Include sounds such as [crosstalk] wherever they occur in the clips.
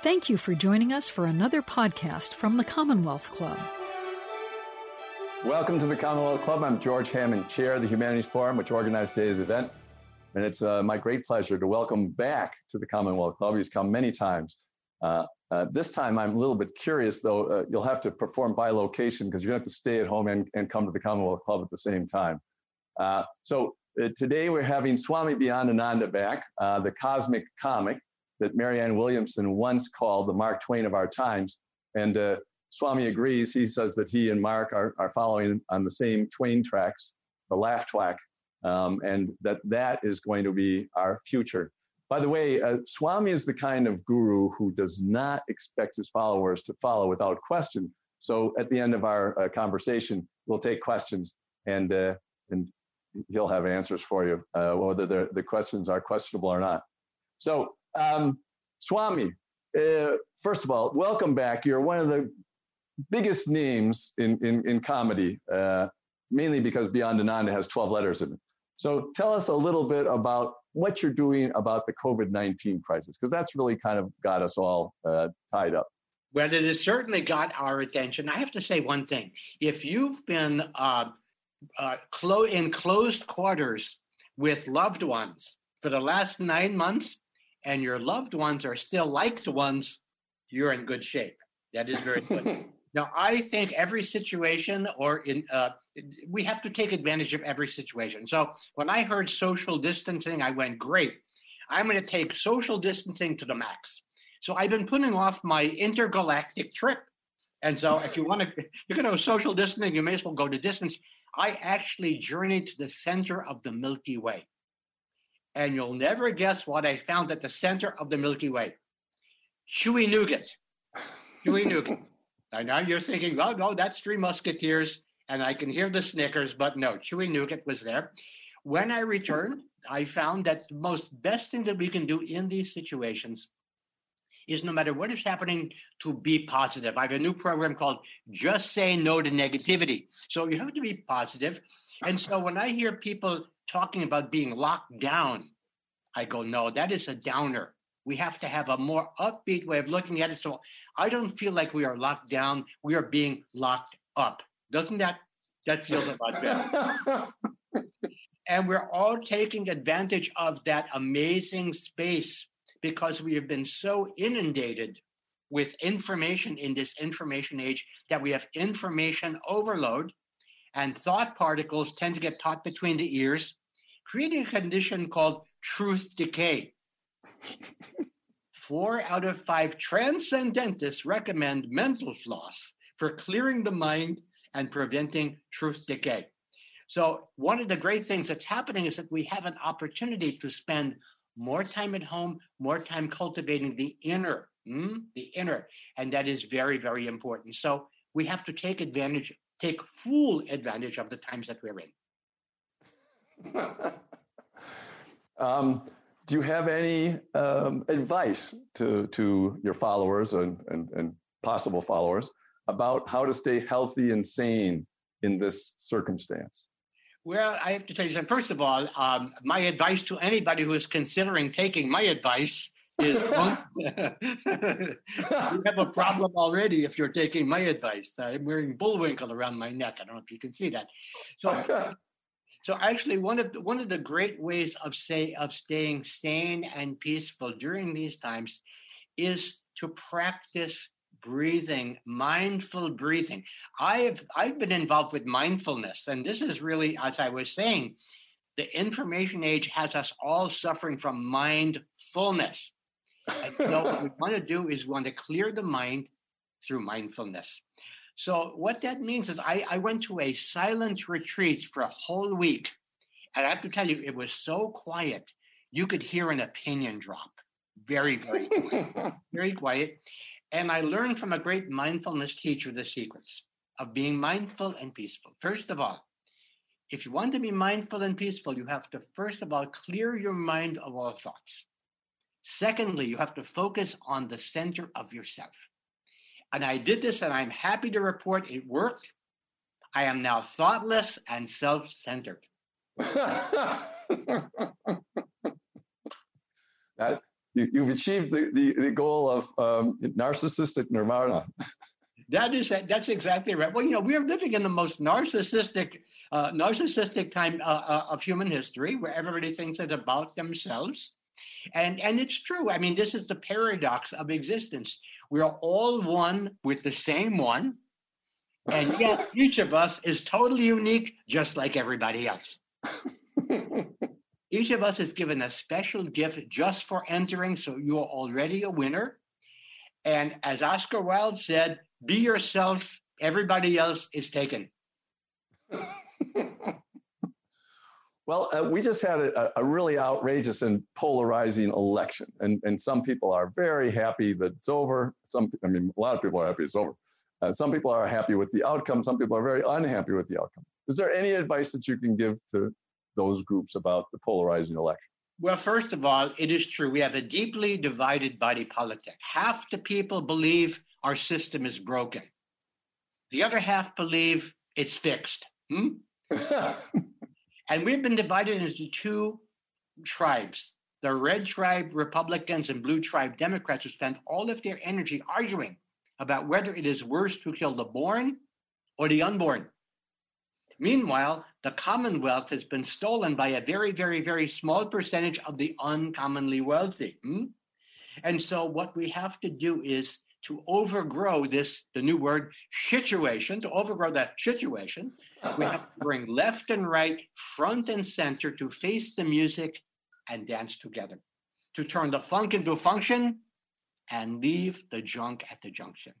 Thank you for joining us for another podcast from the Commonwealth Club. Welcome to the Commonwealth Club. I'm George Hammond, Chair of the Humanities Forum, which organized today's event. And it's uh, my great pleasure to welcome back to the Commonwealth Club. He's come many times. Uh, uh, this time, I'm a little bit curious, though. Uh, you'll have to perform by location because you're have to stay at home and, and come to the Commonwealth Club at the same time. Uh, so uh, today we're having Swami Beyondananda back, the cosmic comic that Marianne Williamson once called the Mark Twain of our times. And Swami agrees. He says that he and Mark are, are following on the same Twain tracks, the laugh track, um, and that that is going to be our future. By the way, uh, Swami is the kind of guru who does not expect his followers to follow without question. So at the end of our uh, conversation, we'll take questions and uh, and he'll have answers for you, uh, whether the, the questions are questionable or not. So, um, Swami, uh, first of all, welcome back. You're one of the biggest names in, in, in comedy, uh, mainly because Beyondananda has 12 letters in it. So tell us a little bit about what you're doing about the COVID 19 crisis, because that's really kind of got us all uh, tied up. Well, it has certainly got our attention. I have to say one thing. If you've been uh, uh, clo- in closed quarters with loved ones for the last nine months, and your loved ones are still liked ones, you're in good shape. That is very good. [laughs] Now, I think every situation, or in, uh, we have to take advantage of every situation. So when I heard social distancing, I went, great. I'm going to take social distancing to the max. So I've been putting off my intergalactic trip. And so if you want to, you're going to social distancing, you may as well go to distance. I actually journeyed to the center of the Milky Way. And you'll never guess what I found at the center of the Milky Way. Chewy nougat. Chewy nougat. And now you're thinking, oh, no, that's Three Musketeers, and I can hear the Snickers, but no, Chewy Nougat was there. When I returned, I found that the most best thing that we can do in these situations is no matter what is happening to be positive. I have a new program called Just Say No to Negativity. So you have to be positive. And so when I hear people talking about being locked down, I go, no, that is a downer. We have to have a more upbeat way of looking at it. So I don't feel like we are locked down. We are being locked up. Doesn't that that feels a lot better? [laughs] and we're all taking advantage of that amazing space because we have been so inundated with information in this information age that we have information overload and thought particles tend to get caught between the ears, creating a condition called truth decay. Four out of five transcendentists recommend mental floss for clearing the mind and preventing truth decay. So, one of the great things that's happening is that we have an opportunity to spend more time at home, more time cultivating the inner, mm, the inner, and that is very, very important. So, we have to take advantage, take full advantage of the times that we're in. [laughs] um, do you have any um, advice to, to your followers and, and, and possible followers about how to stay healthy and sane in this circumstance? Well, I have to tell you something. First of all, um, my advice to anybody who is considering taking my advice is [laughs] [laughs] you have a problem already if you're taking my advice. I'm wearing bullwinkle around my neck. I don't know if you can see that. So so actually, one of the, one of the great ways of say of staying sane and peaceful during these times is to practice breathing, mindful breathing. I have I've been involved with mindfulness, and this is really, as I was saying, the information age has us all suffering from mindfulness. And so what we [laughs] want to do is we want to clear the mind through mindfulness. So what that means is I, I went to a silent retreat for a whole week. And I have to tell you, it was so quiet. You could hear an opinion drop. Very, very quiet. [laughs] very quiet. And I learned from a great mindfulness teacher the secrets of being mindful and peaceful. First of all, if you want to be mindful and peaceful, you have to first of all clear your mind of all thoughts. Secondly, you have to focus on the center of yourself. And I did this, and I'm happy to report it worked. I am now thoughtless and self centered. [laughs] that you, have achieved the, the, the, goal of um, narcissistic nirvana. [laughs] That is that's exactly right. Well, you know, we're living in the most narcissistic uh, narcissistic time uh, uh, of human history, where everybody thinks it's about themselves, and and it's true. I mean, this is the paradox of existence. We are all one with the same one, and [laughs] yet each of us is totally unique, just like everybody else. each of us is given a special gift just for entering, so you are already a winner. And as Oscar Wilde said, be yourself. Everybody else is taken. [laughs] well, uh, we just had a, a, really outrageous and polarizing election, and and some people are very happy that it's over. Some, I mean, a lot of people are happy it's over. Uh, some people are happy with the outcome. Some people are very unhappy with the outcome. Is there any advice that you can give to those groups about the polarizing election? Well, first of all, it is true. We have a deeply divided body politic. Half the people believe our system is broken. The other half believe it's fixed. Hmm? [laughs] and we've been divided into two tribes the red tribe Republicans and blue tribe Democrats who spend all of their energy arguing about whether it is worse to kill the born or the unborn. Meanwhile, the Commonwealth has been stolen by a very, very, very small percentage of the uncommonly wealthy. Hmm? And so, what we have to do is to overgrow this, the new word, situation, to overgrow that situation, we have to bring left and right, front and center to face the music and dance together, to turn the funk into a function and leave the junk at the junction.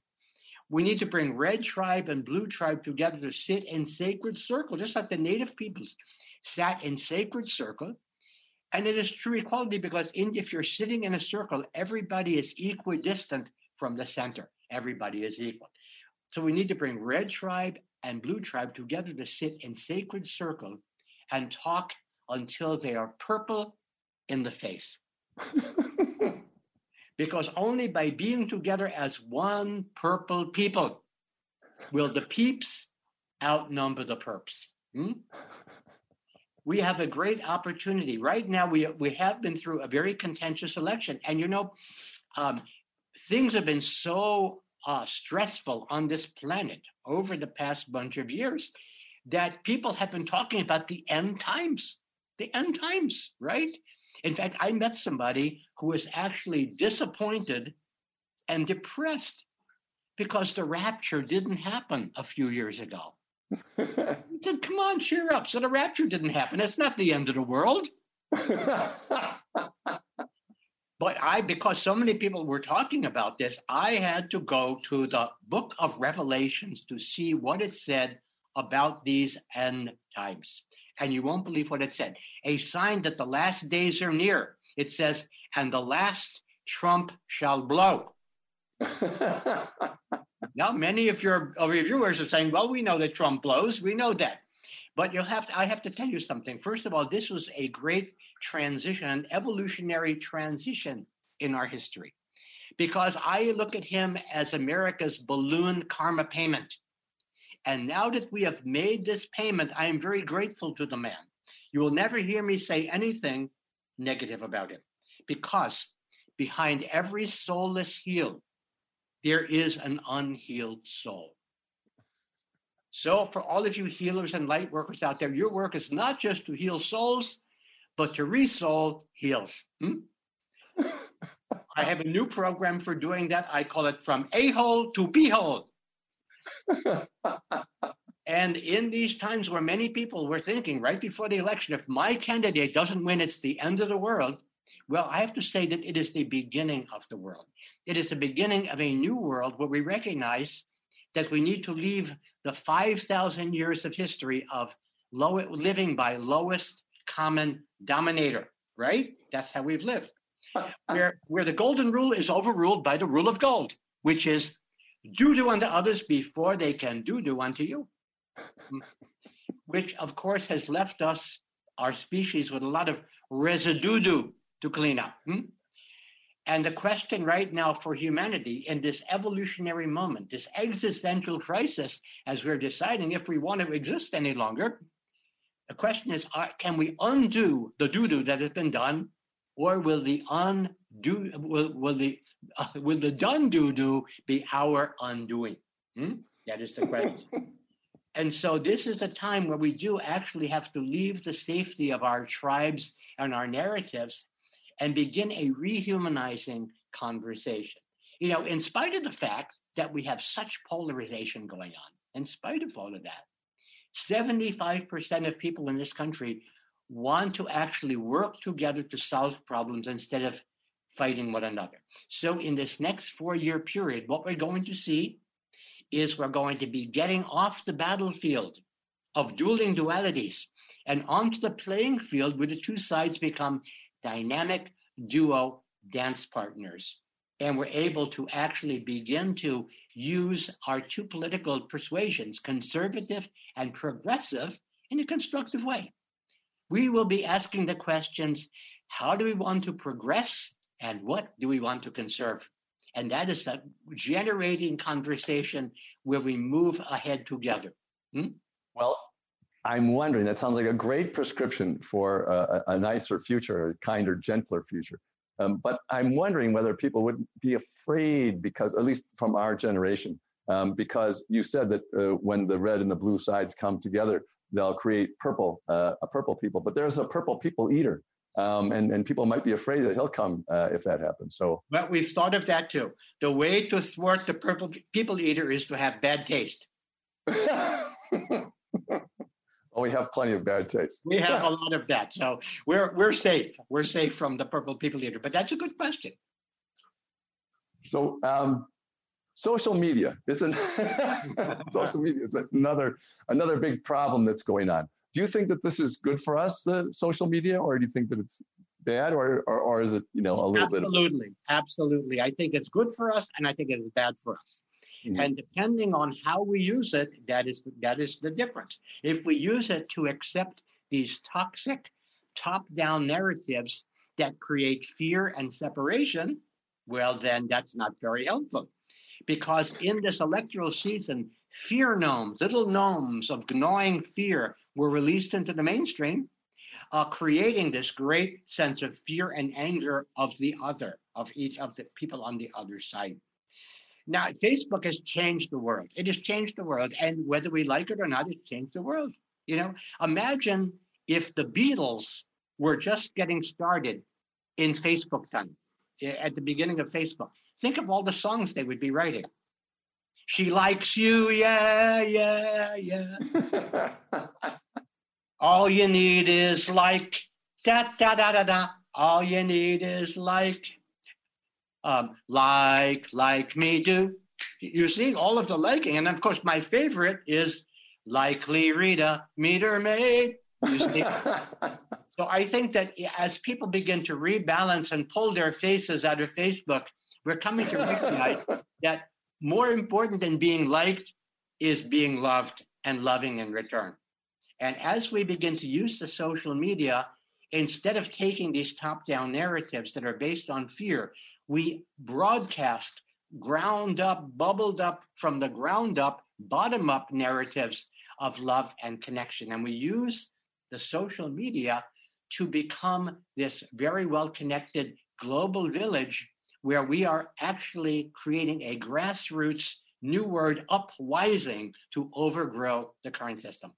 We need to bring red tribe and blue tribe together to sit in sacred circle, just like the native peoples sat in sacred circle. And it is true equality because in, if you're sitting in a circle, everybody is equidistant from the center. Everybody is equal. So we need to bring red tribe and blue tribe together to sit in sacred circle and talk until they are purple in the face. [laughs] because only by being together as one purple people will the peeps outnumber the perps. Hmm? We have a great opportunity. Right now, we, we have been through a very contentious election. And you know, um, things have been so uh, stressful on this planet over the past bunch of years that people have been talking about the end times, the end times, right? In fact, I met somebody who was actually disappointed and depressed because the rapture didn't happen a few years ago. [laughs] he said, Come on, cheer up. So the rapture didn't happen. It's not the end of the world. [laughs] But I, because so many people were talking about this, I had to go to the book of Revelations to see what it said about these end times. And you won't believe what it said. A sign that the last days are near. It says, and the last trump shall blow. [laughs] now, many of your, of your viewers are saying, well, we know that Trump blows. We know that. But you'll have to, I have to tell you something. First of all, this was a great transition, an evolutionary transition in our history. Because I look at him as America's balloon karma payment. And now that we have made this payment, I am very grateful to the man. You will never hear me say anything negative about him because behind every soulless heel, there is an unhealed soul. So, for all of you healers and light workers out there, your work is not just to heal souls, but to resoul heals. Hmm? I have a new program for doing that. I call it From A Hole to B Hole. and in these times where many people were thinking right before the election, if my candidate doesn't win, it's the end of the world. Well, I have to say that it is the beginning of the world. It is the beginning of a new world where we recognize that we need to leave the 5,000 years of history of low, living by lowest common dominator, right? That's how we've lived. Where, where the golden rule is overruled by the rule of gold, which is do do unto others before they can do do unto you. [laughs] Which, of course, has left us, our species, with a lot of residue to clean up. Hmm? And the question right now for humanity in this evolutionary moment, this existential crisis, as we're deciding if we want to exist any longer, the question is can we undo the doo doo that has been done, or will the undo, will, will the uh, [laughs] will the done do do be our undoing? Hmm? That is the question. [laughs] and so this is a time where we do actually have to leave the safety of our tribes and our narratives and begin a rehumanizing conversation. You know, in spite of the fact that we have such polarization going on, in spite of all of that, 75% of people in this country want to actually work together to solve problems instead of fighting one another. So, in this next four year period, what we're going to see is we're going to be getting off the battlefield of dueling dualities and onto the playing field where the two sides become dynamic duo dance partners. And we're able to actually begin to use our two political persuasions, conservative and progressive, in a constructive way. We will be asking the questions how do we want to progress and what do we want to conserve? And that is a generating conversation where we move ahead together. Hmm? Well, I'm wondering, that sounds like a great prescription for a, a nicer future, a kinder, gentler future. Um, but I'm wondering whether people would be afraid because, at least from our generation, um, because you said that uh, when the red and the blue sides come together, they'll create purple, uh, a purple people. But there's a purple people eater, um, and and people might be afraid that he'll come uh, if that happens. So, but we've thought of that too. The way to thwart the purple people eater is to have bad taste. [laughs] Oh, we have plenty of bad taste. We have a lot of that. So we're we're safe. We're safe from the purple people eater. But that's a good question. So um, social media. It's an [laughs] social media is another another big problem that's going on. Do you think that this is good for us, the social media, or do you think that it's bad, or or, or is it you know a little absolutely, bit? Absolutely, absolutely. I think it's good for us, and I think it's bad for us. Mm-hmm. And depending on how we use it, that is that is the difference. If we use it to accept these toxic top-down narratives that create fear and separation, well, then that's not very helpful. Because in this electoral season, fear gnomes, little gnomes of gnawing fear, were released into the mainstream, uh, creating this great sense of fear and anger of the other, of each of the people on the other side. Now, Facebook has changed the world. It has changed the world. And whether we like it or not, it's changed the world. You know, imagine if the Beatles were just getting started in Facebook time, eh, at the beginning of Facebook. Think of all the songs they would be writing. She likes you, yeah, yeah, yeah. [laughs] all you need is like, da, da, da, da, da. All you need is like, um, like, like me do. You see all of the liking. And of course, my favorite is likely Rita, meter maid. You see? [laughs] so I think that as people begin to rebalance and pull their faces out of Facebook, we're coming to recognize [laughs] that more important than being liked is being loved and loving in return. And as we begin to use the social media, instead of taking these top down narratives that are based on fear, we broadcast ground up, bubbled up from the ground up, bottom up narratives of love and connection. And we use the social media to become this very well connected global village where we are actually creating a grassroots new word upwising to overgrow the current system.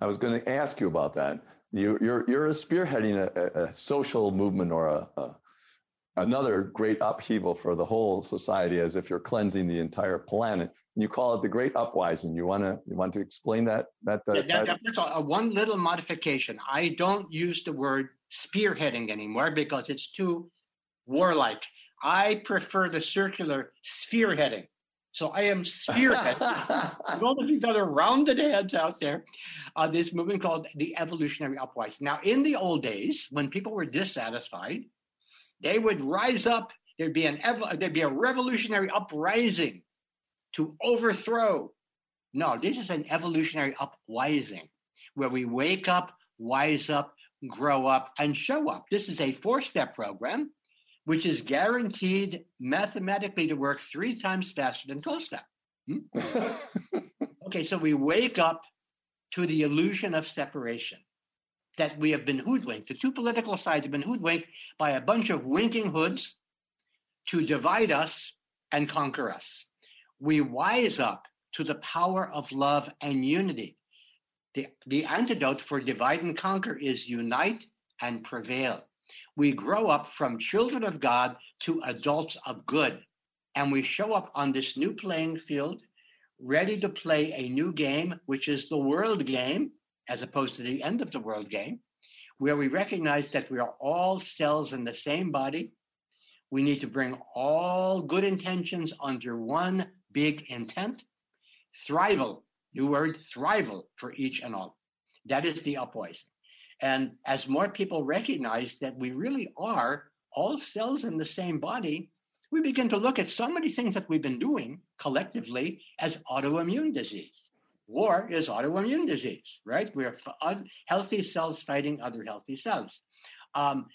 I was going to ask you about that. You, are you're, you're spearheading a, a, social movement or a, a, another great upheaval for the whole society as if you're cleansing the entire planet. You call it the Great Uprising. You want to you want to explain that that, uh, that, that that's a, one little modification. I don't use the word spearheading anymore because it's too warlike. I prefer the circular spearheading. So I am spearheading [laughs] all of these other rounded heads out there. Uh, this movement called the evolutionary uprising. Now, in the old days, when people were dissatisfied, they would rise up. There'd be an ev- there'd be a revolutionary uprising to overthrow. No, this is an evolutionary uprising where we wake up, wise up, grow up, and show up. This is a four-step program, which is guaranteed mathematically to work three times faster than 12-step. Hmm? [laughs] okay, so we wake up to the illusion of separation. That we have been hoodwinked. The two political sides have been hoodwinked by a bunch of winking hoods to divide us and conquer us. We wise up to the power of love and unity. The, the antidote for divide and conquer is unite and prevail. We grow up from children of God to adults of good, and we show up on this new playing field, ready to play a new game, which is the world game, as opposed to the end of the world game, where we recognize that we are all cells in the same body. We need to bring all good intentions under one big intent. Thrival, new word, thrival for each and all. That is the uprising. And as more people recognize that we really are all cells in the same body, we begin to look at so many things that we've been doing collectively as autoimmune disease. War is autoimmune disease, right? We're healthy cells fighting other healthy cells. Um,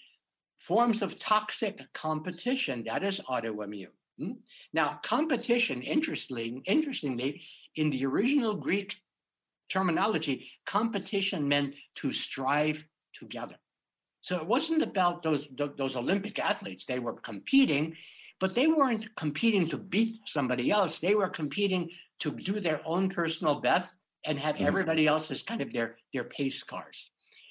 forms of toxic competition, that is autoimmune. Hmm? Now, competition, interestingly, interestingly, in the original Greek terminology, competition meant to strive together. So it wasn't about those, those Olympic athletes. They were competing, but they weren't competing to beat somebody else. They were competing to do their own personal best and have mm-hmm. everybody else as kind of their, their pace cars.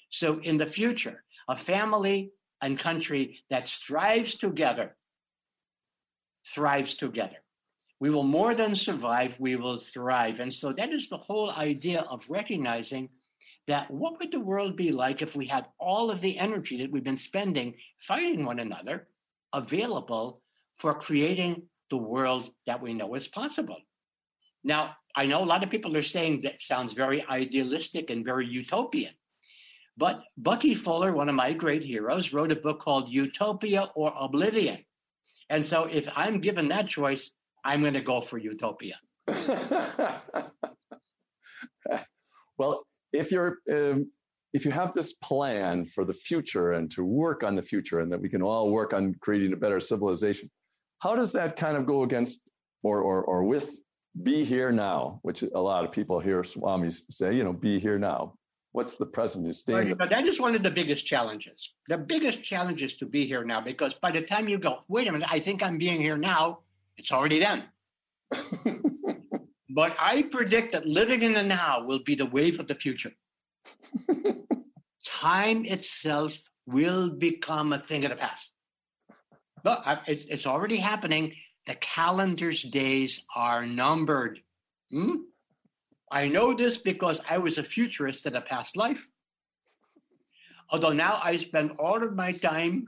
So in the future, a family and country that strives together thrives together. We will more than survive, we will thrive. And so that is the whole idea of recognizing that what would the world be like if we had all of the energy that we've been spending fighting one another available for creating the world that we know is possible? Now, I know a lot of people are saying that sounds very idealistic and very utopian. But Bucky Fuller, one of my great heroes, wrote a book called Utopia or Oblivion. And so if I'm given that choice, I'm going to go for utopia. [laughs] well, if you're um, if you have this plan for the future and to work on the future and that we can all work on creating a better civilization, how does that kind of go against or or, or with be here now, which a lot of people hear swamis say, you know, be here now. What's the present? You stay. Right, but that is one of the biggest challenges. The biggest challenge is to be here now because by the time you go, wait a minute, I think I'm being here now, it's already done. [laughs] but I predict that living in the now will be the wave of the future. [laughs] Time itself will become a thing of the past. But uh, it's already happening. The calendar's days are numbered. Hmm? I know this because I was a futurist in a past life. Although now I spend all of my time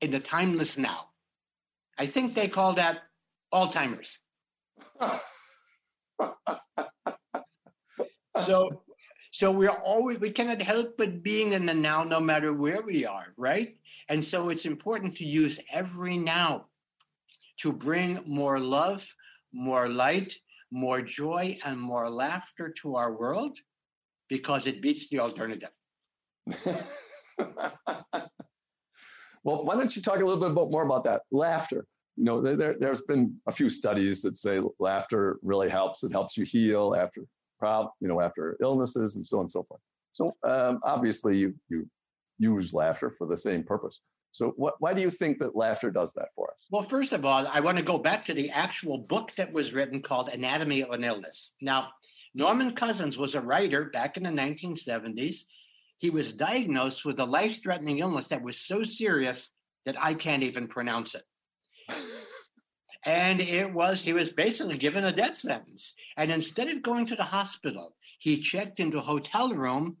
in the timeless now. I think they call that Alzheimer's. [laughs] so so we're always we cannot help but being in the now no matter where we are, right? And so it's important to use every now to bring more love, more light, more joy, and more laughter to our world because it beats the alternative. [laughs] well, why don't you talk a little bit about, more about that laughter? You know, there, there's been a few studies that say laughter really helps. It helps you heal after prob, you know, after illnesses and so on and so forth. So um, obviously, you you use laughter for the same purpose. So, what, why do you think that laughter does that for us? Well, first of all, I want to go back to the actual book that was written called Anatomy of an Illness. Now, Norman Cousins was a writer back in the 1970s. He was diagnosed with a life threatening illness that was so serious that I can't even pronounce it. [laughs] and it was, he was basically given a death sentence. And instead of going to the hospital, he checked into a hotel room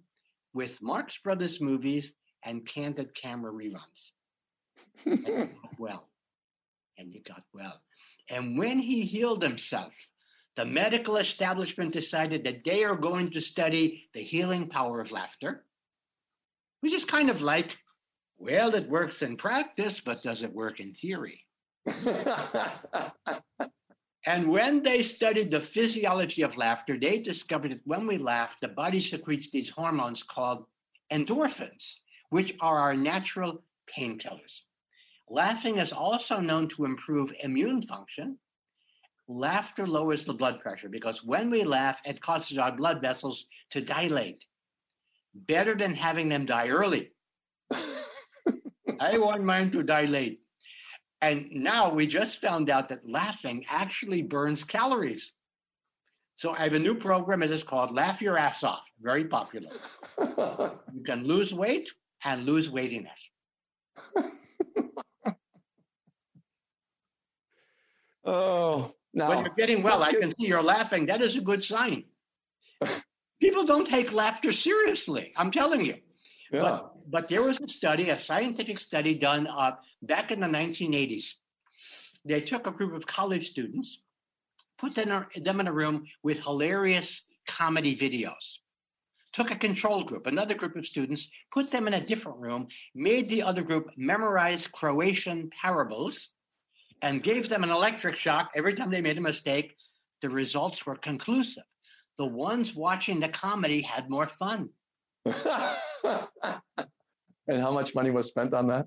with Marx Brothers movies and candid camera reruns and well. And he got well. And when he healed himself, the medical establishment decided that they are going to study the healing power of laughter, which is kind of like, well, it works in practice, but does it work in theory? [laughs] and when they studied the physiology of laughter, they discovered that when we laugh, the body secretes these hormones called endorphins, which are our natural painkillers. Laughing is also known to improve immune function. Laughter lowers the blood pressure because when we laugh, it causes our blood vessels to dilate. better than having them die early. [laughs] I want mine to dilate. And now we just found out that laughing actually burns calories. So I have a new program. It is called Laugh Your Ass Off. Very popular. [laughs] you can lose weight and lose weightiness. [laughs] oh, now. When you're getting well, I can see you're laughing. That is a good sign. [laughs] People don't take laughter seriously. I'm telling you. Yeah. But, but there was a study, a scientific study done uh, back in the 1980s. They took a group of college students, put them in a room with hilarious comedy videos. Took a control group, another group of students, put them in a different room, made the other group memorize Croatian parables, and gave them an electric shock every time they made a mistake. The results were conclusive. The ones watching the comedy had more fun. [laughs] and how much money was spent on that?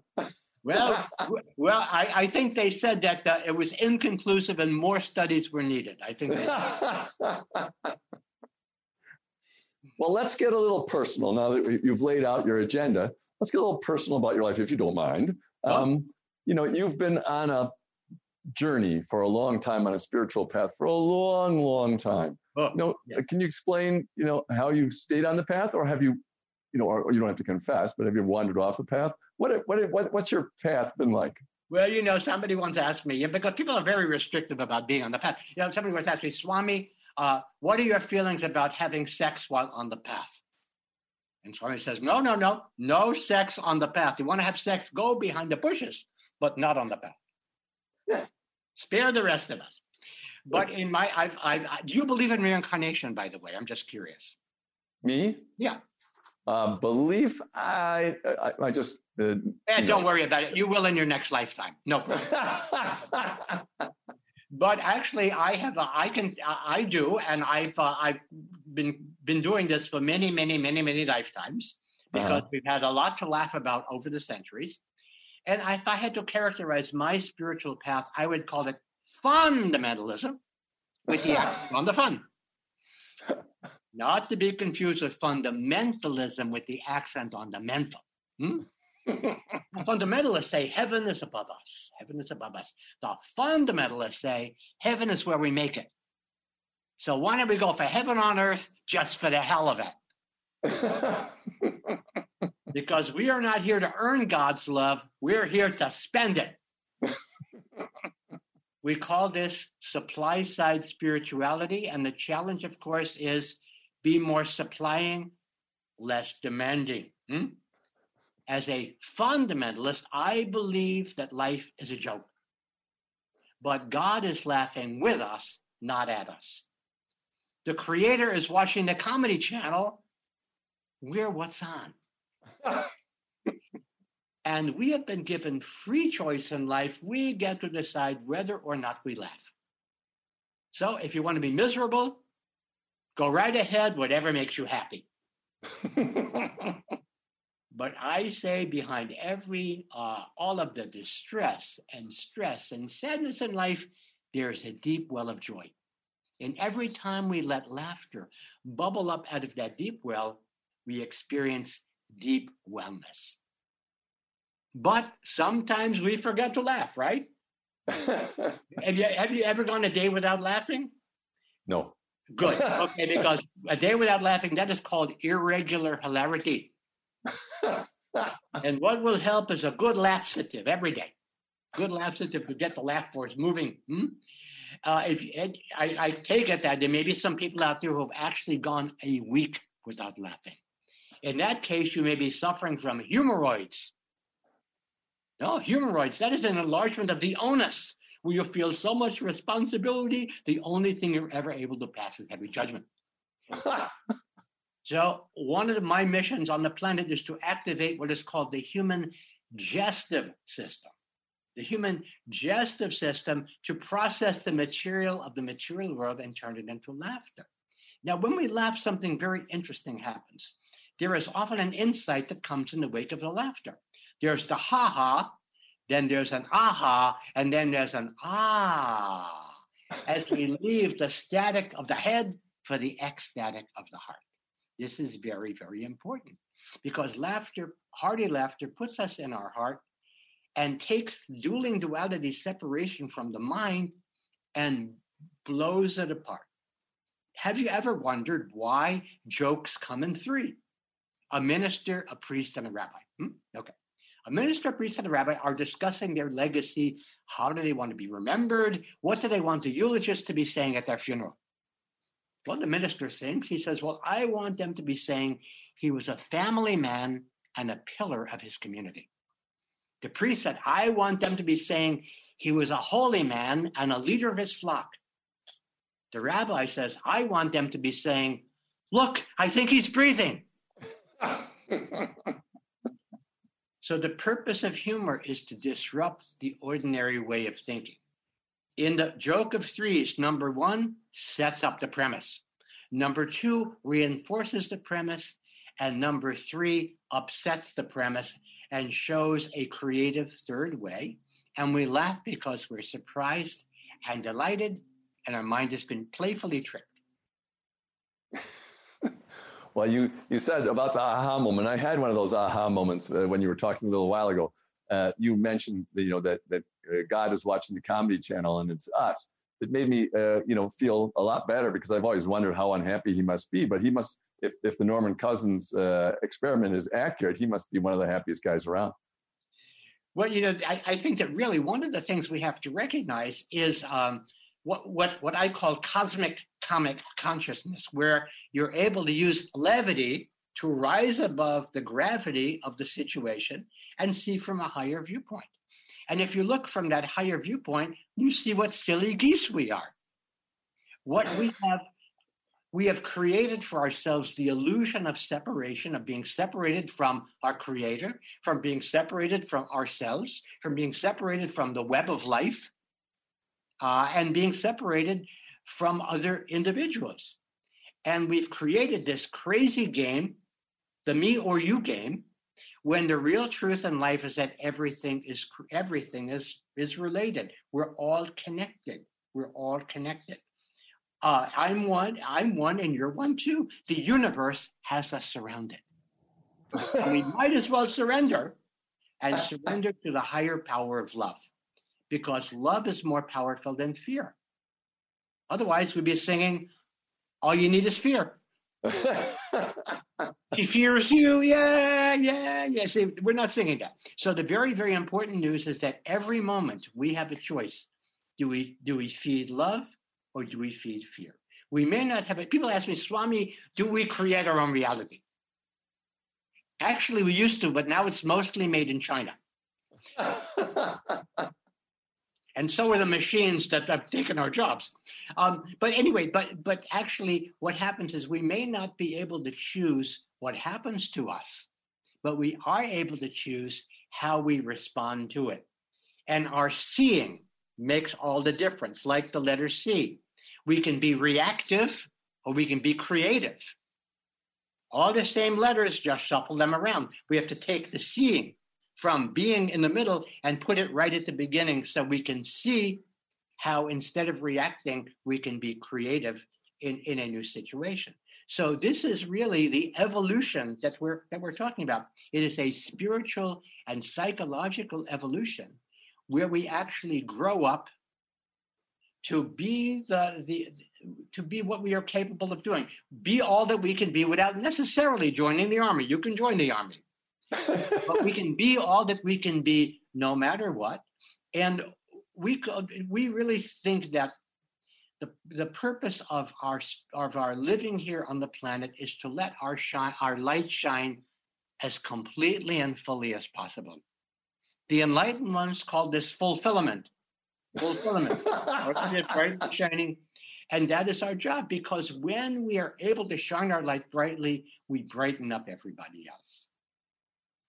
Well, [laughs] well, I, I, think they said that uh, it was inconclusive and more studies were needed. I think. [laughs] well, let's get a little personal now that you've laid out your agenda. Let's get a little personal about your life, if you don't mind. Um, you know, you've been on a journey for a long time on a spiritual path for a long, long time. Oh, you know, yeah. can you explain, you know, how you stayed on the path, or have you you know, or you don't have to confess, but have you wandered off the path? What, what, what, what's your path been like? Well, you know, somebody once asked me, because people are very restrictive about being on the path. You know, somebody once asked me, Swami, uh, what are your feelings about having sex while on the path? And Swami says, no, no, no, no sex on the path. You want to have sex, go behind the bushes, but not on the path. Yeah. Spare the rest of us. But in my, I've, I've, do you believe in reincarnation, by the way? I'm just curious. Me? Yeah. Uh, belief, I, I, I just. Uh, eh, don't know. worry about it. You will in your next lifetime. No problem. [laughs] but actually, I have. A, I can. I do, and I've. Uh, I've been been doing this for many, many, many, many lifetimes because uh-huh. we've had a lot to laugh about over the centuries. And if I had to characterize my spiritual path, I would call it fundamentalism with the on the fun [laughs] not to be confused with fundamentalism with the accent on the mental. Hmm? fundamentalists say heaven is above us. Heaven is above us. The fundamentalists say heaven is where we make it. So why don't we go for heaven on earth just for the hell of it? [laughs] because we are not here to earn God's love, we're here to spend it. [laughs] we call this supply side spirituality, and the challenge, of course, is be more supplying, less demanding. Hmm? As a fundamentalist, I believe that life is a joke. But God is laughing with us, not at us. The creator is watching the comedy channel. We're what's on. And we have been given free choice in life. We get to decide whether or not we laugh. So if you want to be miserable, Go right ahead, whatever makes you happy. [laughs] but I say behind every, uh, all of the distress and stress and sadness in life, there's a deep well of joy. And every time we let laughter bubble up out of that deep well, we experience deep wellness. But sometimes we forget to laugh, right? [laughs] have, you, have you ever gone a day without laughing? No. Good. [laughs] Okay, because a day without laughing, that is called irregular hilarity. [laughs] and what will help is a good laxative every day. Good laxative to get the laugh force moving. Hmm? Uh, if I, I take it that there may be some people out there who have actually gone a week without laughing. In that case, you may be suffering from hemorrhoids. No, hemorrhoids, that is an enlargement of the onus where you feel so much responsibility, the only thing you're ever able to pass is heavy judgment. [laughs] so, one of the, my missions on the planet is to activate what is called the human gestive system. The human gestive system to process the material of the material world and turn it into laughter. Now, when we laugh, something very interesting happens. There is often an insight that comes in the wake of the laughter. There's the ha ha, then there's an aha, and then there's an ah, as we leave the static of the head for the ecstatic of the heart. This is very, very important because laughter, hearty laughter, puts us in our heart and takes dueling duality separation from the mind and blows it apart. Have you ever wondered why jokes come in three? A minister, a priest, and a rabbi. Hmm? Okay. A minister, a priest, and a rabbi are discussing their legacy. How do they want to be remembered? What do they want the eulogist to be saying at their funeral? Well, the minister thinks, he says, Well, I want them to be saying he was a family man and a pillar of his community. The priest said, I want them to be saying he was a holy man and a leader of his flock. The rabbi says, I want them to be saying, Look, I think he's breathing. So the purpose of humor is to disrupt the ordinary way of thinking. In the joke of threes, number one sets up the premise. Number two reinforces the premise. And number three upsets the premise and shows a creative third way. And we laugh because we're surprised and delighted, and our mind has been playfully tricked. Well, you, you said about the aha moment. I had one of those aha moments uh, when you were talking a little while ago. Uh, you mentioned you know that that uh, God is watching the comedy channel and it's us. It made me uh, you know feel a lot better because I've always wondered how unhappy he must be. But he must if, if the Norman Cousins uh, experiment is accurate, he must be one of the happiest guys around. Well, you know, I, I think that really one of the things we have to recognize is um, what, what, what I call cosmic comic consciousness, where you're able to use levity to rise above the gravity of the situation and see from a higher viewpoint. And if you look from that higher viewpoint, you see what silly geese we are. What we have we have created for ourselves the illusion of separation, of being separated from our creator, from being separated from ourselves, from being separated from the web of life, uh, and being separated from other individuals. And we've created this crazy game, the me or you game, when the real truth in life is that everything is everything is is related. We're all connected. We're all connected. Uh, I'm one, I'm one, and you're one too. The universe has us surrounded. and [laughs] we might as well surrender and [laughs] surrender to the higher power of love because love is more powerful than fear. Otherwise, we'd be singing, All you need is fear. [laughs] he fears you. Yeah, yeah, yeah. See, we're not singing that. So the very, very important news is that every moment we have a choice. Do we do we feed love or do we feed fear? We may not have it. People ask me, Swami, do we create our own reality? Actually, we used to, but now it's mostly made in China. [laughs] and so are the machines that have taken our jobs. Um, but anyway, but but actually, what happens is we may not be able to choose what happens to us, but we are able to choose how we respond to it. And our seeing makes all the difference, like the letter C. We can be reactive or we can be creative. All the same letters, just shuffle them around. We have to take the seeing from being in the middle and put it right at the beginning so we can see how instead of reacting, we can be creative in, in a new situation. So this is really the evolution that we're that we're talking about. It is a spiritual and psychological evolution where we actually grow up to be the, the to be what we are capable of doing be all that we can be without necessarily joining the army you can join the army but we can be all that we can be no matter what and we we really think that the, the purpose of our of our living here on the planet is to let our shine our light shine as completely and fully as possible the enlightened ones called this fulfillment fulfillment, shining. And that is our job because when we are able to shine our light brightly, we brighten up everybody else.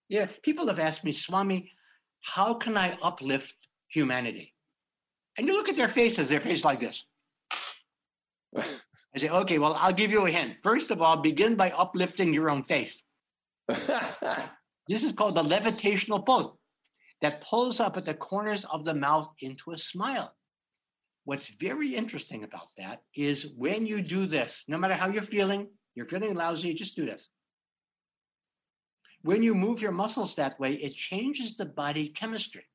Yeah, people have asked me, Swami, how can I uplift humanity? And you look at their faces, their face like this. I say, okay, well, I'll give you a hint. First of all, begin by uplifting your own face. [laughs] this is called the levitational pose that pulls up at the corners of the mouth into a smile. What's very interesting about that is when you do this, no matter how you're feeling, You're feeling lousy, just do this. When you move your muscles that way, it changes the body chemistry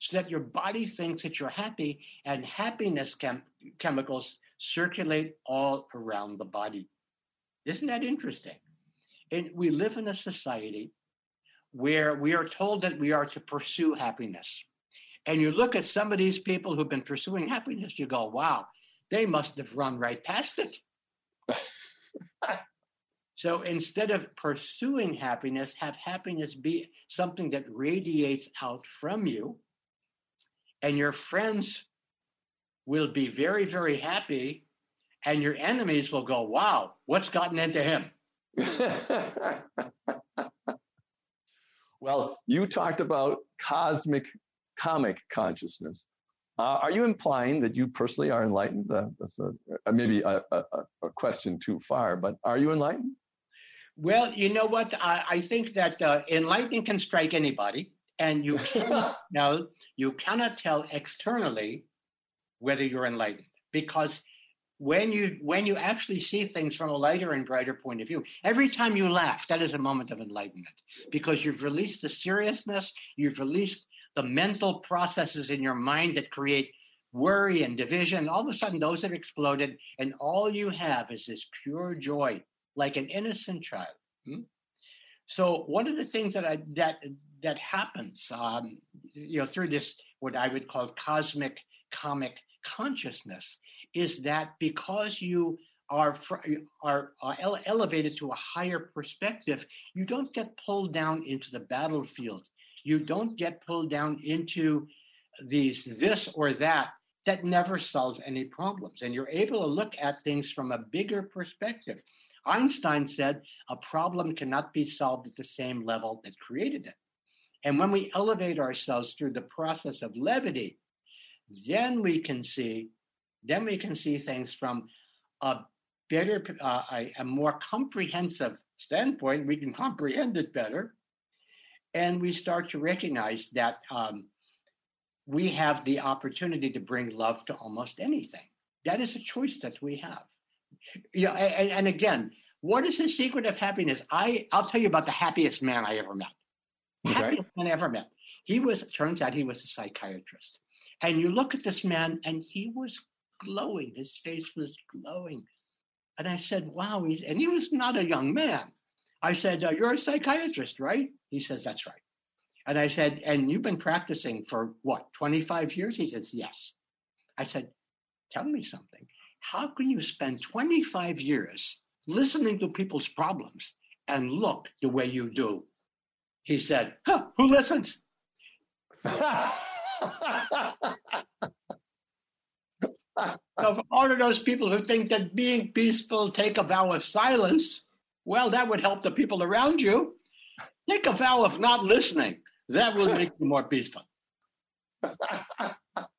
so that your body thinks that you're happy and happiness chem- chemicals circulate all around the body. Isn't that interesting? And we live in a society where we are told that we are to pursue happiness. And you look at some of these people who've been pursuing happiness, you go, wow, they must have run right past it. [laughs] so instead of pursuing happiness, have happiness be something that radiates out from you. And your friends will be very, very happy. And your enemies will go, wow, what's gotten into him? [laughs] well, you talked about cosmic comic consciousness. Uh, are you implying that you personally are enlightened? Uh, that's a, uh, maybe a, a, a, question too far, but are you enlightened? Well, you know what? I, I think that uh, enlightenment can strike anybody, and you [laughs] cannot, no, you cannot tell externally whether you're enlightened because when you when you actually see things from a lighter and brighter point of view every time you laugh that is a moment of enlightenment because you've released the seriousness you've released the mental processes in your mind that create worry and division. All of a sudden, those have exploded, and all you have is this pure joy, like an innocent child. Hmm? So, one of the things that I, that that happens, um, you know, through this what I would call cosmic comic consciousness, is that because you are are uh, elevated to a higher perspective, you don't get pulled down into the battlefield you don't get pulled down into these this or that that never solves any problems. And you're able to look at things from a bigger perspective. Einstein said a problem cannot be solved at the same level that created it. And when we elevate ourselves through the process of levity, then we can see, then we can see things from a better, uh, a, a more comprehensive standpoint. We can comprehend it better and we start to recognize that um, we have the opportunity to bring love to almost anything. That is a choice that we have. Yeah, and, and again, what is the secret of happiness? I I'll tell you about the happiest man I ever met. Okay. Happiest man I ever met. He was turns out he was a psychiatrist, and you look at this man, and he was glowing. His face was glowing, and I said, "Wow!" He's and he was not a young man. I said, uh, You're a psychiatrist, right? He says, That's right. And I said, And you've been practicing for what, 25 years? He says, Yes. I said, Tell me something. How can you spend 25 years listening to people's problems and look the way you do? He said, huh, Who listens? [laughs] of all of those people who think that being peaceful take a vow of silence, well, that would help the people around you. Take a vow of not listening. That will make you more peaceful. [laughs]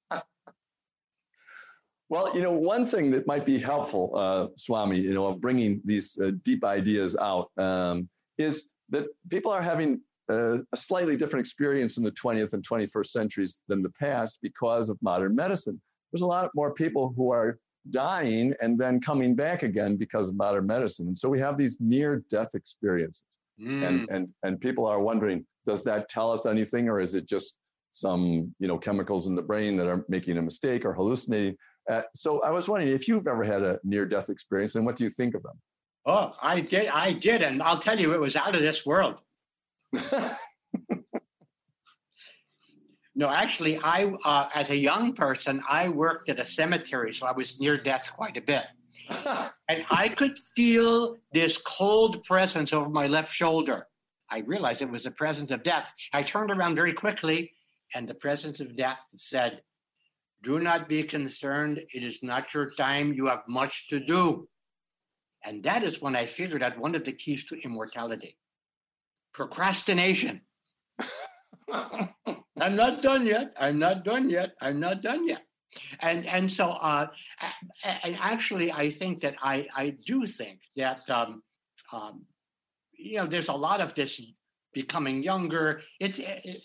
well, you know, one thing that might be helpful, uh, Swami, you know, of bringing these uh, deep ideas out um, is that people are having uh, a slightly different experience in the 20th and 21st centuries than the past because of modern medicine. There's a lot more people who are dying and then coming back again because of modern medicine. And so we have these near death experiences. Mm. And, and, and people are wondering, does that tell us anything or is it just some, you know, chemicals in the brain that are making a mistake or hallucinating? Uh, so I was wondering if you've ever had a near death experience and what do you think of them? Oh, I did. I did. And I'll tell you, it was out of this world. [laughs] No, actually, I uh, as a young person, I worked at a cemetery, so I was near death quite a bit, [laughs] and I could feel this cold presence over my left shoulder. I realized it was the presence of death. I turned around very quickly, and the presence of death said, "Do not be concerned. It is not your time. You have much to do." And that is when I figured out one of the keys to immortality: procrastination. [laughs] I'm not done yet. I'm not done yet. I'm not done yet. And and so uh, and actually, I think that I I do think that um, um, you know there's a lot of this becoming younger. It's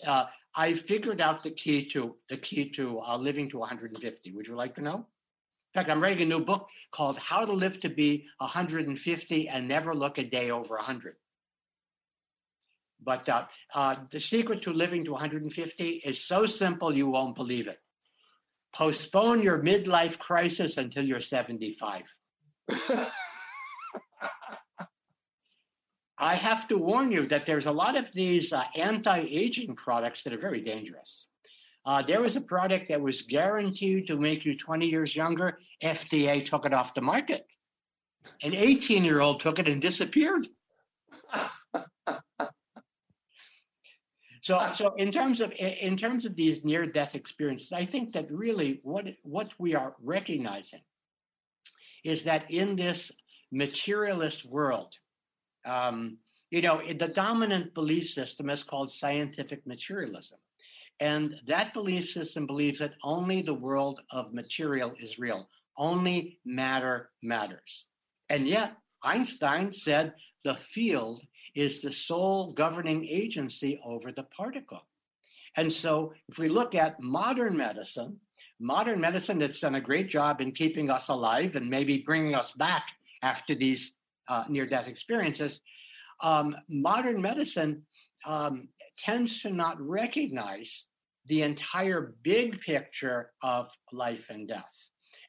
uh, I figured out the key to the key to uh, living to 150. Would you like to know? In fact, I'm writing a new book called How to Live to Be 150 and Never Look a Day Over 100. But uh, uh, the secret to living to 150 is so simple you won't believe it. Postpone your midlife crisis until you're 75. [laughs] I have to warn you that there's a lot of these uh, anti aging products that are very dangerous. Uh, there was a product that was guaranteed to make you 20 years younger. FDA took it off the market. An 18 year old took it and disappeared. so, so in terms of in terms of these near death experiences, I think that really what what we are recognizing is that in this materialist world, um, you know, the dominant belief system is called scientific materialism. And that belief system believes that only the world of material is real, only matter matters. And yet, Einstein said the field is the sole governing agency over the particle. And so, if we look at modern medicine, modern medicine that's done a great job in keeping us alive and maybe bringing us back after these uh, near death experiences, um, modern medicine um, tends to not recognize the entire big picture of life and death,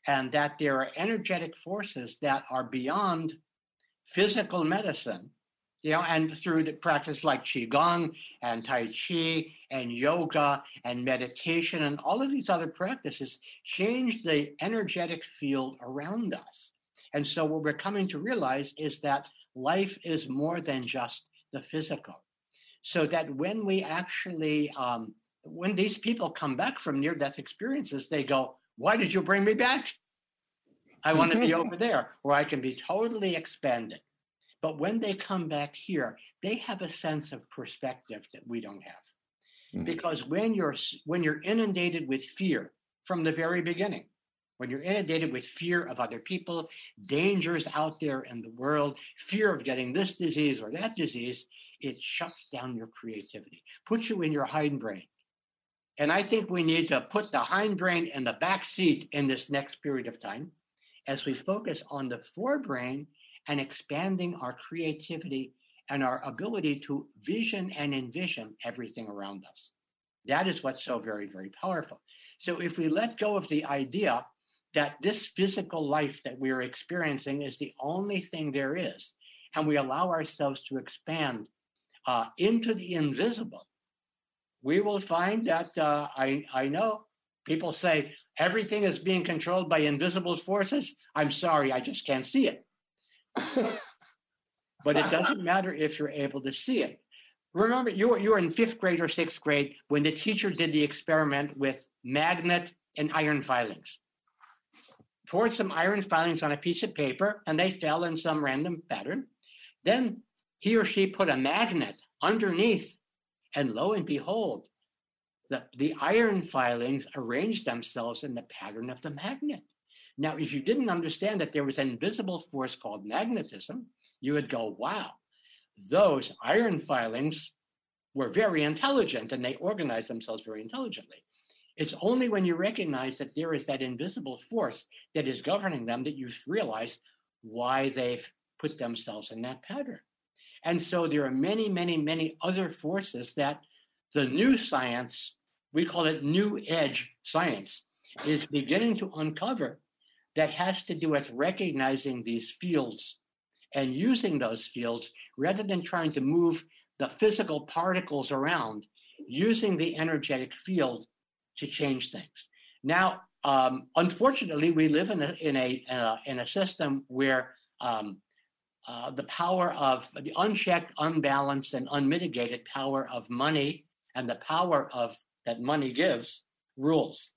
and that there are energetic forces that are beyond physical medicine. You know, and through the practice like Qigong and Tai Chi and yoga and meditation and all of these other practices change the energetic field around us. And so what we're coming to realize is that life is more than just the physical. So that when we actually um, when these people come back from near death experiences, they go, Why did you bring me back? I want to be over [laughs] there where I can be totally expanded. But when they come back here, they have a sense of perspective that we don't have. Mm-hmm. Because when you're when you're inundated with fear from the very beginning, when you're inundated with fear of other people, dangers out there in the world, fear of getting this disease or that disease, it shuts down your creativity, puts you in your hindbrain. And I think we need to put the hindbrain in the back seat in this next period of time as we focus on the forebrain and expanding our creativity and our ability to vision and envision everything around us. That is what's so very, very powerful. So if we let go of the idea that this physical life that we are experiencing is the only thing there is, and we allow ourselves to expand uh, into the invisible, we will find that uh, I, I know people say everything is being controlled by invisible forces. I'm sorry, I just can't see it. [laughs] but it doesn't matter if you're able to see it. Remember, you were, you were in fifth grade or sixth grade when the teacher did the experiment with magnet and iron filings. Poured some iron filings on a piece of paper and they fell in some random pattern. Then he or she put a magnet underneath and lo and behold, the, the iron filings arranged themselves in the pattern of the magnet. Now, if you didn't understand that there was an invisible force called magnetism, you would go, wow, those iron filings were very intelligent and they organized themselves very intelligently. It's only when you recognize that there is that invisible force that is governing them that you realize why they've put themselves in that pattern. And so there are many, many, many other forces that the new science, we call it new edge science, is beginning to uncover that has to do with recognizing these fields and using those fields rather than trying to move the physical particles around, using the energetic field to change things. Now, um, unfortunately, we live in a, in a, in a, in a system where um, uh, the power of the unchecked, unbalanced, and unmitigated power of money and the power of that money gives rules.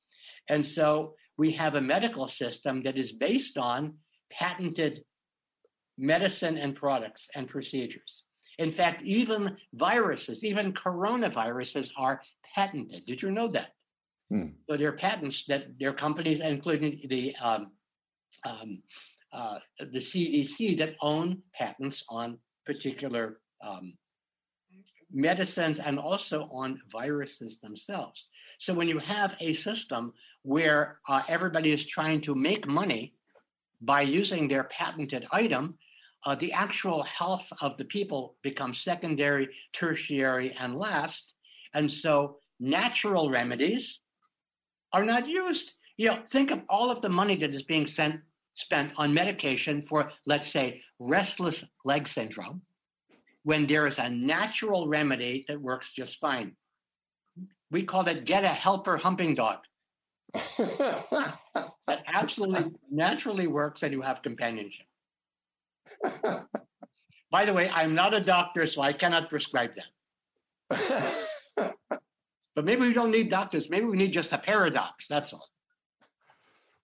And so we have a medical system that is based on patented medicine and products and procedures. In fact, even viruses, even coronaviruses are patented. Did you know that? Hmm. So there are patents that there are companies, including the um, um, uh, the CDC that own patents on particular um, medicines and also on viruses themselves. So when you have a system where uh, everybody is trying to make money by using their patented item, uh, the actual health of the people becomes secondary, tertiary, and last. And so natural remedies are not used. You know, think of all of the money that is being sent, spent on medication for, let's say, restless leg syndrome, when there is a natural remedy that works just fine. We call it get a helper humping dog. [laughs] that absolutely naturally works and you have companionship. [laughs] By the way, I'm not a doctor, so I cannot prescribe that. [laughs] but maybe we don't need doctors. Maybe we need just a paradox. That's all.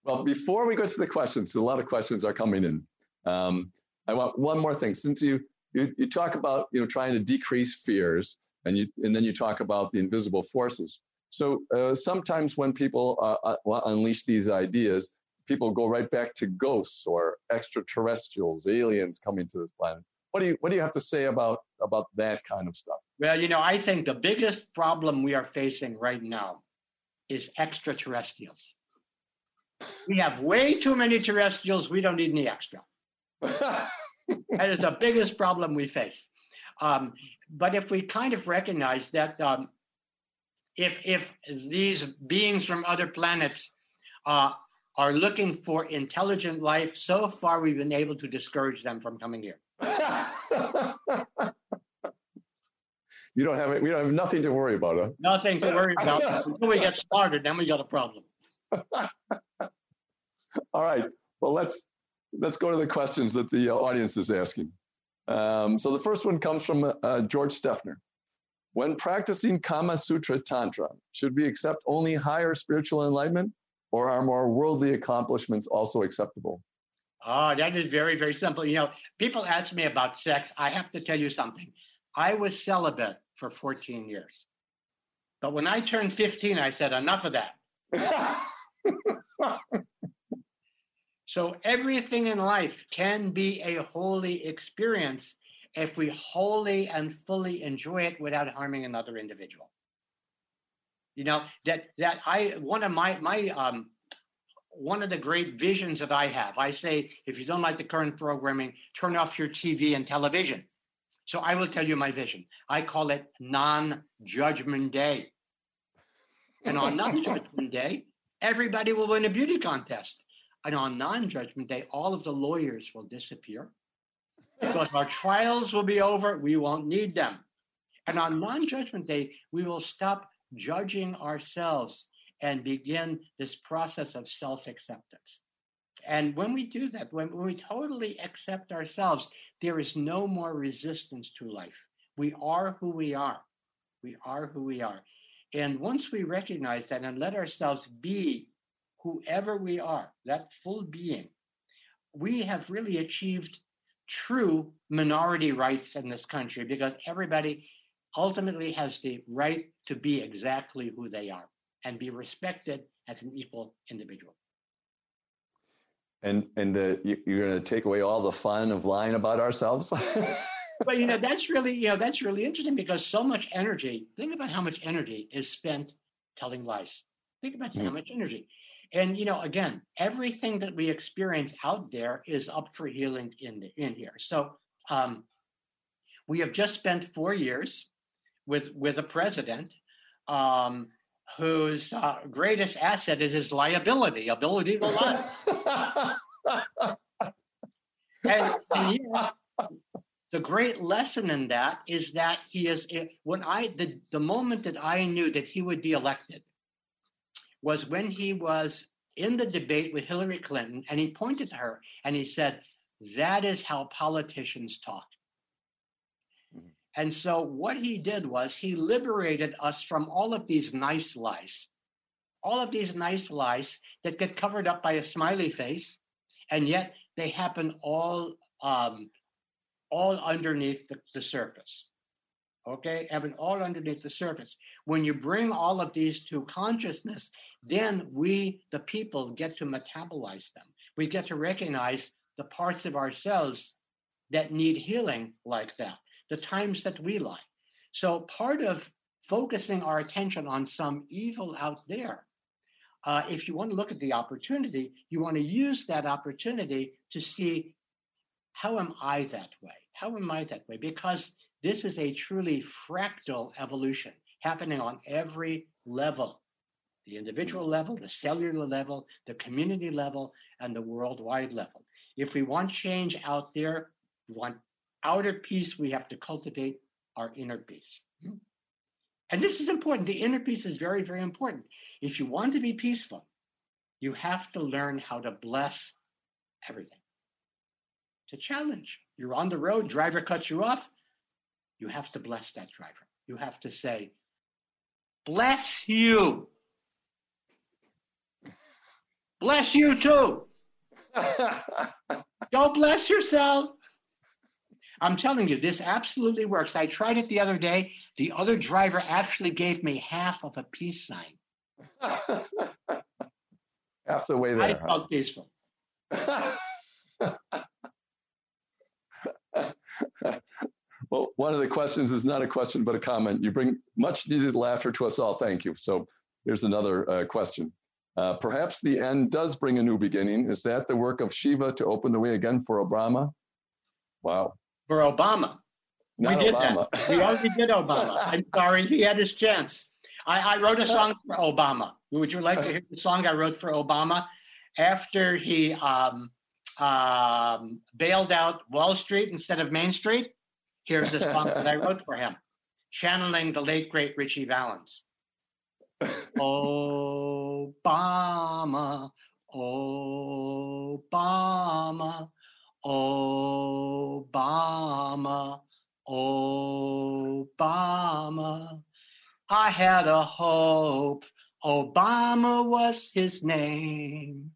Well, before we go to the questions, a lot of questions are coming in. Um, I want one more thing. Since you, you you talk about you know trying to decrease fears, and you and then you talk about the invisible forces. So uh, sometimes when people uh, uh, unleash these ideas, people go right back to ghosts or extraterrestrials, aliens coming to this planet. What do you what do you have to say about about that kind of stuff? Well, you know, I think the biggest problem we are facing right now is extraterrestrials. We have way too many terrestrials. We don't need any extra. [laughs] that is the biggest problem we face. Um, but if we kind of recognize that um, if if these beings from other planets uh, are looking for intelligent life. So far, we've been able to discourage them from coming here. [laughs] you don't have we don't have nothing to worry about, huh? Nothing to worry [laughs] about. Until we get started, then we got a problem. [laughs] All right. Well, let's let's go to the questions that the audience is asking. Um, so the first one comes from uh, George Steffner. When practicing Kama Sutra Tantra, should we accept only higher spiritual enlightenment or are more worldly accomplishments also acceptable? Oh, that is very, very simple. You know, people ask me about sex. I have to tell you something. I was celibate for 14 years. But when I turned 15, I said, enough of that. [laughs] so everything in life can be a holy experience if we wholly and fully enjoy it without harming another individual. You know that that I one of my my um one of the great visions that I have. I say if you don't like the current programming, turn off your TV and television. So I will tell you my vision. I call it non-judgment day. And on [laughs] non-judgment day, everybody will win a beauty contest. And on non-judgment day, all of the lawyers will disappear because our trials will be over. We won't need them. And on non-judgment day, we will stop judging ourselves and begin this process of self acceptance. And when we do that, when, when we totally accept ourselves, there is no more resistance to life. We are who we are. We are who we are. And once we recognize that and let ourselves be whoever we are, that full being, we have really achieved true minority rights in this country because everybody ultimately has the right to be exactly who they are and be respected as an equal individual. And and the, you, you're going to take away all the fun of lying about ourselves. [laughs] but you know that's really you know that's really interesting because so much energy. Think about how much energy is spent telling lies. Think about mm. how hmm. much energy. And you know, again, everything that we experience out there is up for healing in the, in here. So um, we have just spent four years with with a president um, whose uh, greatest asset is his liability, ability to lie. [laughs] and, and the great lesson in that is that he is when I the the moment that I knew that he would be elected was when he was in the debate with Hillary Clinton and he pointed to her and he said, That is how politicians talk. And so what he did was he liberated us from all of these nice lies, all of these nice lies that get covered up by a smiley face, and yet they happen all um, all underneath the, the surface. Okay, happen all underneath the surface. When you bring all of these to consciousness, then we, the people, get to metabolize them. We get to recognize the parts of ourselves that need healing like that the times that we lie. So part of focusing our attention on some evil out there, uh, if you want to look at the opportunity, you want to use that opportunity to see how am I that way? How am I that way? Because this is a truly fractal evolution happening on every level the individual level, the cellular level, the community level, and the worldwide level. If we want change out there, we want outer peace, we have to cultivate our inner peace. And this is important. The inner peace is very, very important. If you want to be peaceful, you have to learn how to bless everything. It's a challenge. You're on the road, driver cuts you off. You have to bless that driver. You have to say, Bless you. Bless you too. [laughs] Don't bless yourself. I'm telling you, this absolutely works. I tried it the other day. The other driver actually gave me half of a peace sign. [laughs] half the way there. I felt huh? peaceful. [laughs] well, one of the questions is not a question, but a comment. You bring much needed laughter to us all. Thank you. So here's another uh, question. Uh, perhaps the end does bring a new beginning. Is that the work of Shiva to open the way again for Obama? Wow. For Obama. Not we did Obama. that. We already did Obama. I'm sorry, he had his chance. I, I, wrote a song for Obama. Would you like to hear the song I wrote for Obama? After he um, um, bailed out Wall Street instead of Main Street, here's the song that I wrote for him, channeling the late, great Ritchie Valens. Obama, Obama, Obama, Obama. I had a hope. Obama was his name.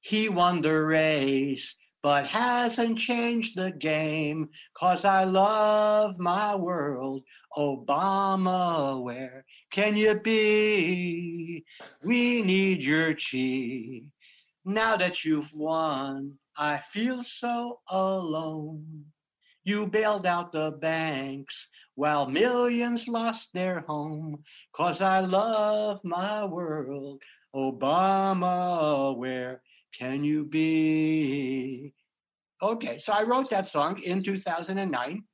He won the race, but hasn't changed the game. Cause I love my world. Obama, where can you be? We need your chi. Now that you've won, I feel so alone. You bailed out the banks while millions lost their home. Cause I love my world. Obama, where can you be? Okay, so I wrote that song in 2009.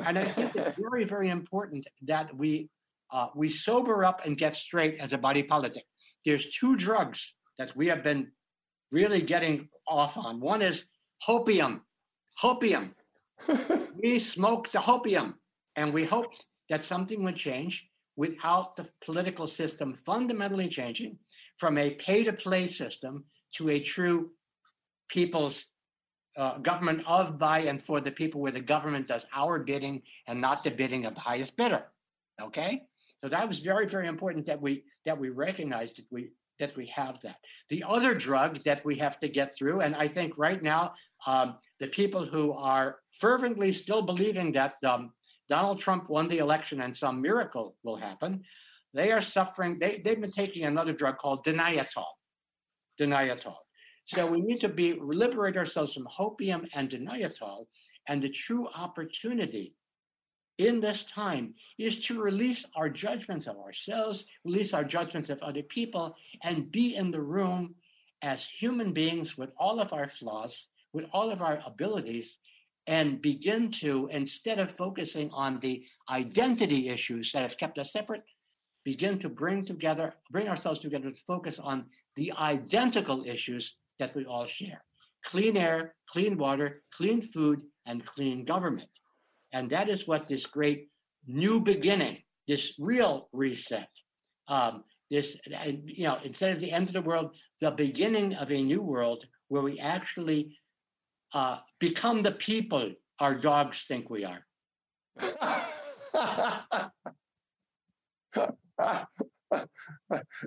And I think it's [laughs] very, very important that we uh, we sober up and get straight as a body politic. There's two drugs that we have been really getting off on. One is hopium. Hopium. [laughs] we smoked the hopium, and we hoped that something would change without the political system fundamentally changing from a pay to play system to a true people's uh, government of, by, and for the people, where the government does our bidding and not the bidding of the highest bidder. Okay, so that was very, very important that we that we recognized that we that we have that. The other drug that we have to get through, and I think right now um, the people who are fervently still believing that um, Donald Trump won the election and some miracle will happen, they are suffering. They they've been taking another drug called Dineatol. Dineatol. So we need to be liberate ourselves from hopium and dineatol. And the true opportunity in this time is to release our judgments of ourselves, release our judgments of other people, and be in the room as human beings with all of our flaws, with all of our abilities, and begin to, instead of focusing on the identity issues that have kept us separate, begin to bring together, bring ourselves together to focus on the identical issues that we all share clean air, clean water, clean food, and clean government. And that is what this great new beginning, this real reset, um, this, you know, instead of the end of the world, the beginning of a new world where we actually uh, become the people our dogs think we are. [laughs]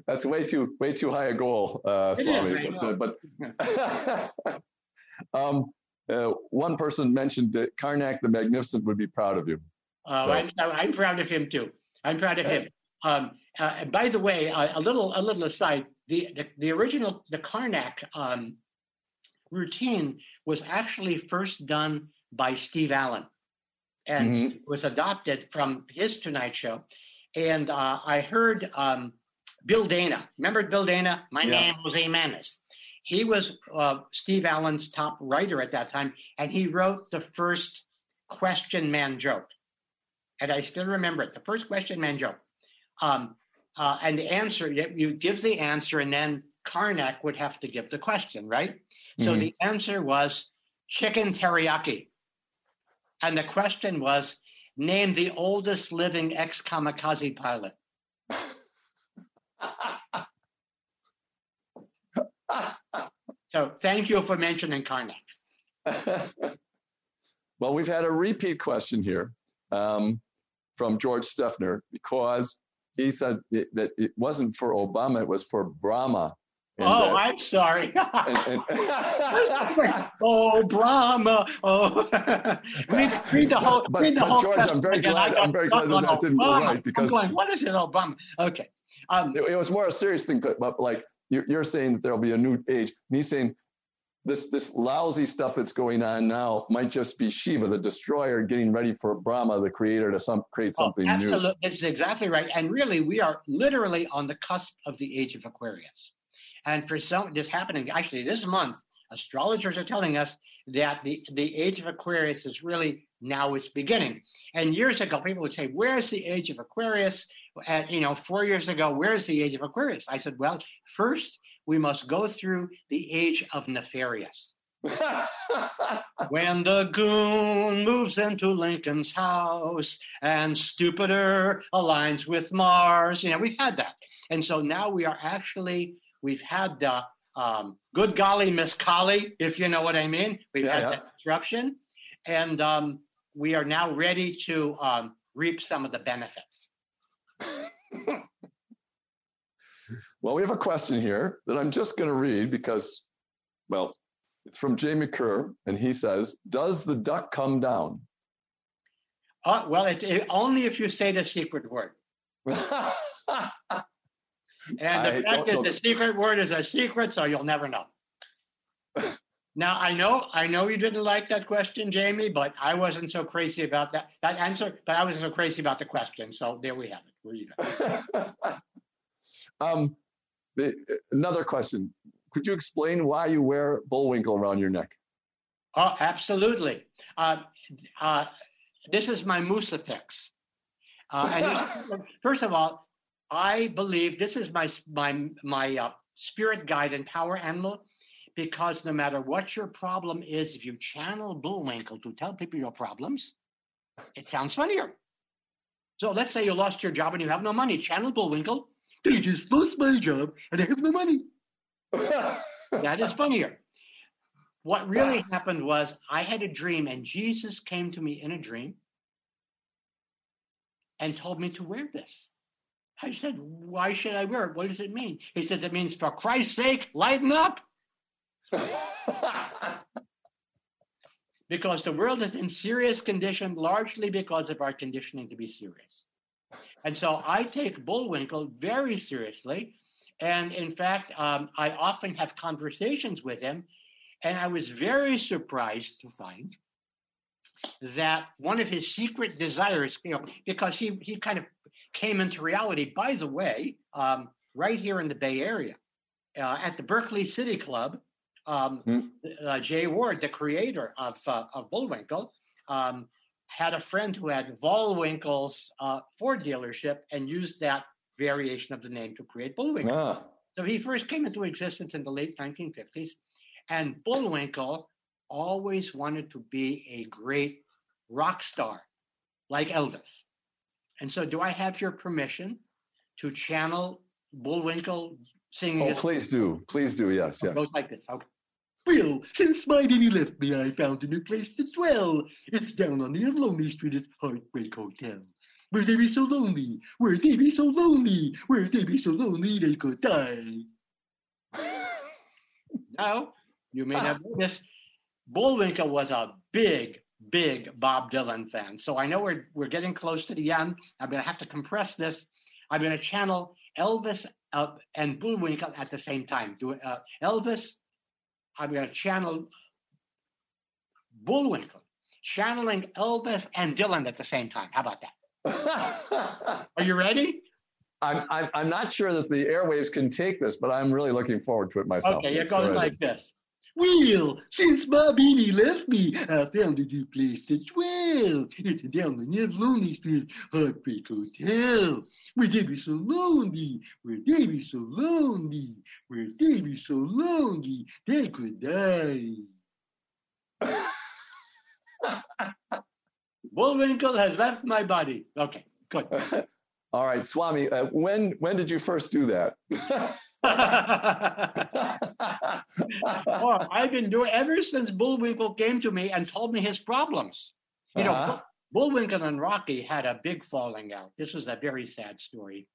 That's way too way too high a goal, uh, Swami. But, but [laughs] um, uh, one person mentioned that Karnak the Magnificent would be proud of you. Uh, so. I'm, I'm, proud of him too. I'm proud of him. Um, uh, by the way, uh, a little a little aside. The the, the original the Karnak um, routine was actually first done by Steve Allen. and Mhm. was adopted from his Tonight Show. And uh, I heard um, Bill Dana. Remember Bill Dana? My Yeah. name was Manis. He was uh, Steve Allen's top writer at that time, and he wrote the first Question Man joke. And I still remember it. The first Question Man joke. Um, uh, and the answer, you you give the answer, and then Karnak would have to give the question, right? So Mhm. the answer was chicken teriyaki. And the question was name the oldest living ex kamikaze pilot. [laughs] So thank you for mentioning Karnak. [laughs] well, we've had a repeat question here um, from George Steffner because he said that it wasn't for Obama, it was for Brahma. And oh, that- I'm sorry. [laughs] and- and- [laughs] oh, Brahma. Oh, read, read the whole. But- read the but whole George, I'm very glad- I'm very glad that that didn't go Obama. right because- I'm going. What is it, Obama? Okay. Um, it, it was more a serious thing, but, but like you're, you're saying that there'll be a new age. He's saying this this lousy stuff that's going on now might just be Shiva, the destroyer, getting ready for Brahma, the creator, to some create oh, something oh, new. absolutely. This is exactly right. And really, we are literally on the cusp of the age of Aquarius. And for some, this happening actually this month, astrologers are telling us that the, the age of Aquarius is really now it's beginning. And years ago, people would say, Where's the age of Aquarius? And, you know, four years ago, where's the age of Aquarius? I said, Well, first, we must go through the age of nefarious. [laughs] When the goon moves into Lincoln's house and Stupider aligns with Mars, you know, we've had that. And so now we are actually, we've had the um, good golly, Miss Collie, if you know what I mean. We've Yeah, had yeah. that disruption. And um, we are now ready to um, reap some of the benefits. well, we have a question here that I'm just going to read because, well, it's from Jamie Kerr, and he says, "Does the duck come down?" Uh, well, it, it- only if you say the secret word. [laughs] And I the fact don't is, the secret word is a secret, so you'll never know. [laughs] now, I know, I know you didn't like that question, Jamie, but I wasn't so crazy about that that answer. But I wasn't so crazy about the question. So there we have it. We're even. [laughs] um, the, another question. Could you explain why you wear bullwinkle around your neck? Oh, absolutely. Uh, uh, this is my moose Musafix. Uh, and [laughs] first of all, I believe this is my my my uh, spirit guide and power animal, because no matter what your problem is, if you channel Bullwinkle to tell people your problems, it sounds funnier. So let's say you lost your job and you have no money. Channel Bullwinkle. They just lost my job and I have no money. [laughs] That is funnier. What really happened was I had a dream, and Jesus came to me in a dream and told me to wear this. I said, Why should I wear it? What does it mean? He said, It means for Christ's sake, lighten up. [laughs] Because the world is in serious condition, largely because of our conditioning to be serious. And so I take Bullwinkle very seriously. And in fact, um, I often have conversations with him. And I was very surprised to find that one of his secret desires, you know, because he, he kind of came into reality, by the way, um, right here in the Bay Area, uh, at the Berkeley City Club, um, Hmm. uh, Jay Ward, the creator of, uh, of Bullwinkle, um, had a friend who had Volwinkle's uh, Ford dealership and used that variation of the name to create Bullwinkle. ah, So he first came into existence in the late 1950s, and Bullwinkle always wanted to be a great rock star like Elvis. And so, do I have your permission to channel Bullwinkle singing? oh, please do, please do. Yes, yes. goes like this. Okay. Well, since my baby left me, I found a new place to dwell. It's down on the Lonely Street. It's Heartbreak Hotel. Where they be so lonely, where they be so lonely, where they be so lonely they could die. [laughs] Now, you may not [laughs] know this. Bullwinkle was a big, big Bob Dylan fan. So I know we're we're getting close to the end. I'm going to have to compress this. I'm going to channel Elvis uh, and Bullwinkle at the same time. Do uh, Elvis. I'm going to channel Bullwinkle. channeling Elvis and Dylan at the same time. How about that? [laughs] Are you ready? I'm, I'm, I'm not sure that the airwaves can take this, but I'm really looking forward to it myself. Okay, it goes like this. Well, since my baby left me, I found a new place to dwell. It's down the Nev Lonely Street Heartbreak Hotel. Where they be so lonely, where they be so lonely, where they be so lonely, they could die. [laughs] Bullwinkle has left my body. Okay, good. [laughs] All right, Swami, uh, when when did you first do that? [laughs] oh, I've been doing ever since Bullwinkle came to me and told me his problems. You uh-huh. know, Bullwinkle and Rocky had a big falling out. This was a very sad story.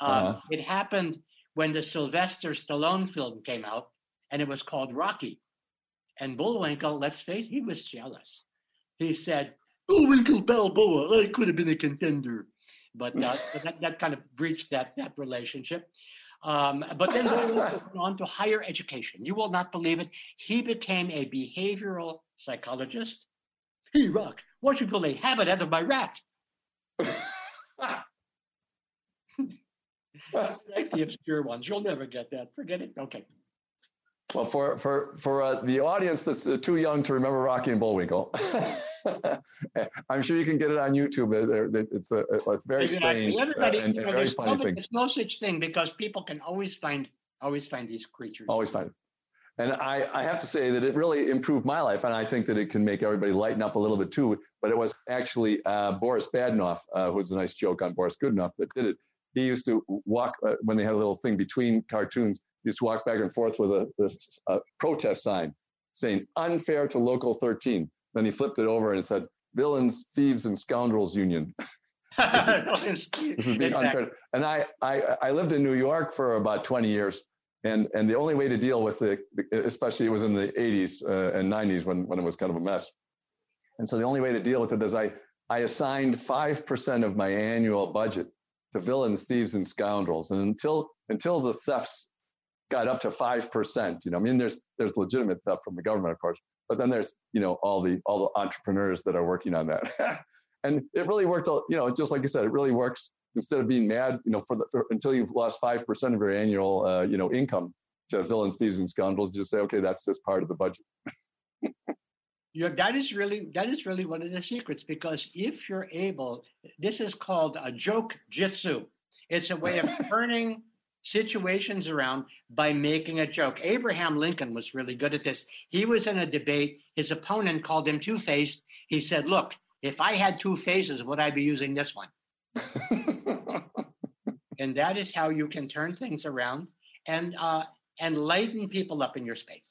Um, uh-huh. It happened when the Sylvester Stallone film came out, and it was called Rocky. And Bullwinkle, let's face, it, he was jealous. He said, "Bullwinkle Balboa, I could have been a contender." but uh, that, that kind of breached that that relationship. Um, but then going [laughs] on to higher education. You will not believe it. He became a behavioral psychologist. He Rock, What don't you pull a habit out of my rat? [laughs] like the obscure ones. You'll never get that. Forget it. Okay. Well, for for for uh, the audience that's uh, too young to remember Rocky and Bullwinkle, [laughs] [laughs] I'm sure you can get it on YouTube. It's a, a very strange Everybody, and, and know, very funny no, thing. There's no such thing because people can always find always find these creatures. Always find it. And I, I have to say that it really improved my life, and I think that it can make everybody lighten up a little bit too. But it was actually uh, Boris Badenov, uh, who was a nice joke on Boris Godunov, that did it. He used to walk uh, when they had a little thing between cartoons. He used to walk back and forth with a, a, a protest sign saying "unfair to Local 13." Then he flipped it over and said, villains, thieves, and scoundrels union. [laughs] this, is, [laughs] being unfair. And I, I, I lived in New York for about 20 years. And, and the only way to deal with it, especially it was in the 80s uh, and 90s when, when it was kind of a mess. And so the only way to deal with it is I, I assigned 5% of my annual budget to villains, thieves, and scoundrels. And until, until the thefts got up to 5%, you know, I mean, there's, there's legitimate theft from the government, of course, but then there's, you know, all the all the entrepreneurs that are working on that. [laughs] and it really worked, you know, just like you said, it really works instead of being mad, you know, for, the, for until you've lost 5% of your annual, uh, you know, income to villains, thieves, and scoundrels, just say, okay, that's just part of the budget. [laughs] Yeah, that is really that is really one of the secrets because if you're able, this is called a joke jitsu. It's a way of [laughs] turning situations around by making a joke. Abraham Lincoln was really good at this. He was in a debate. His opponent called him two faced. He said, Look, if I had two faces, would I be using this one? [laughs] and that is how you can turn things around and uh, and lighten people up in your space.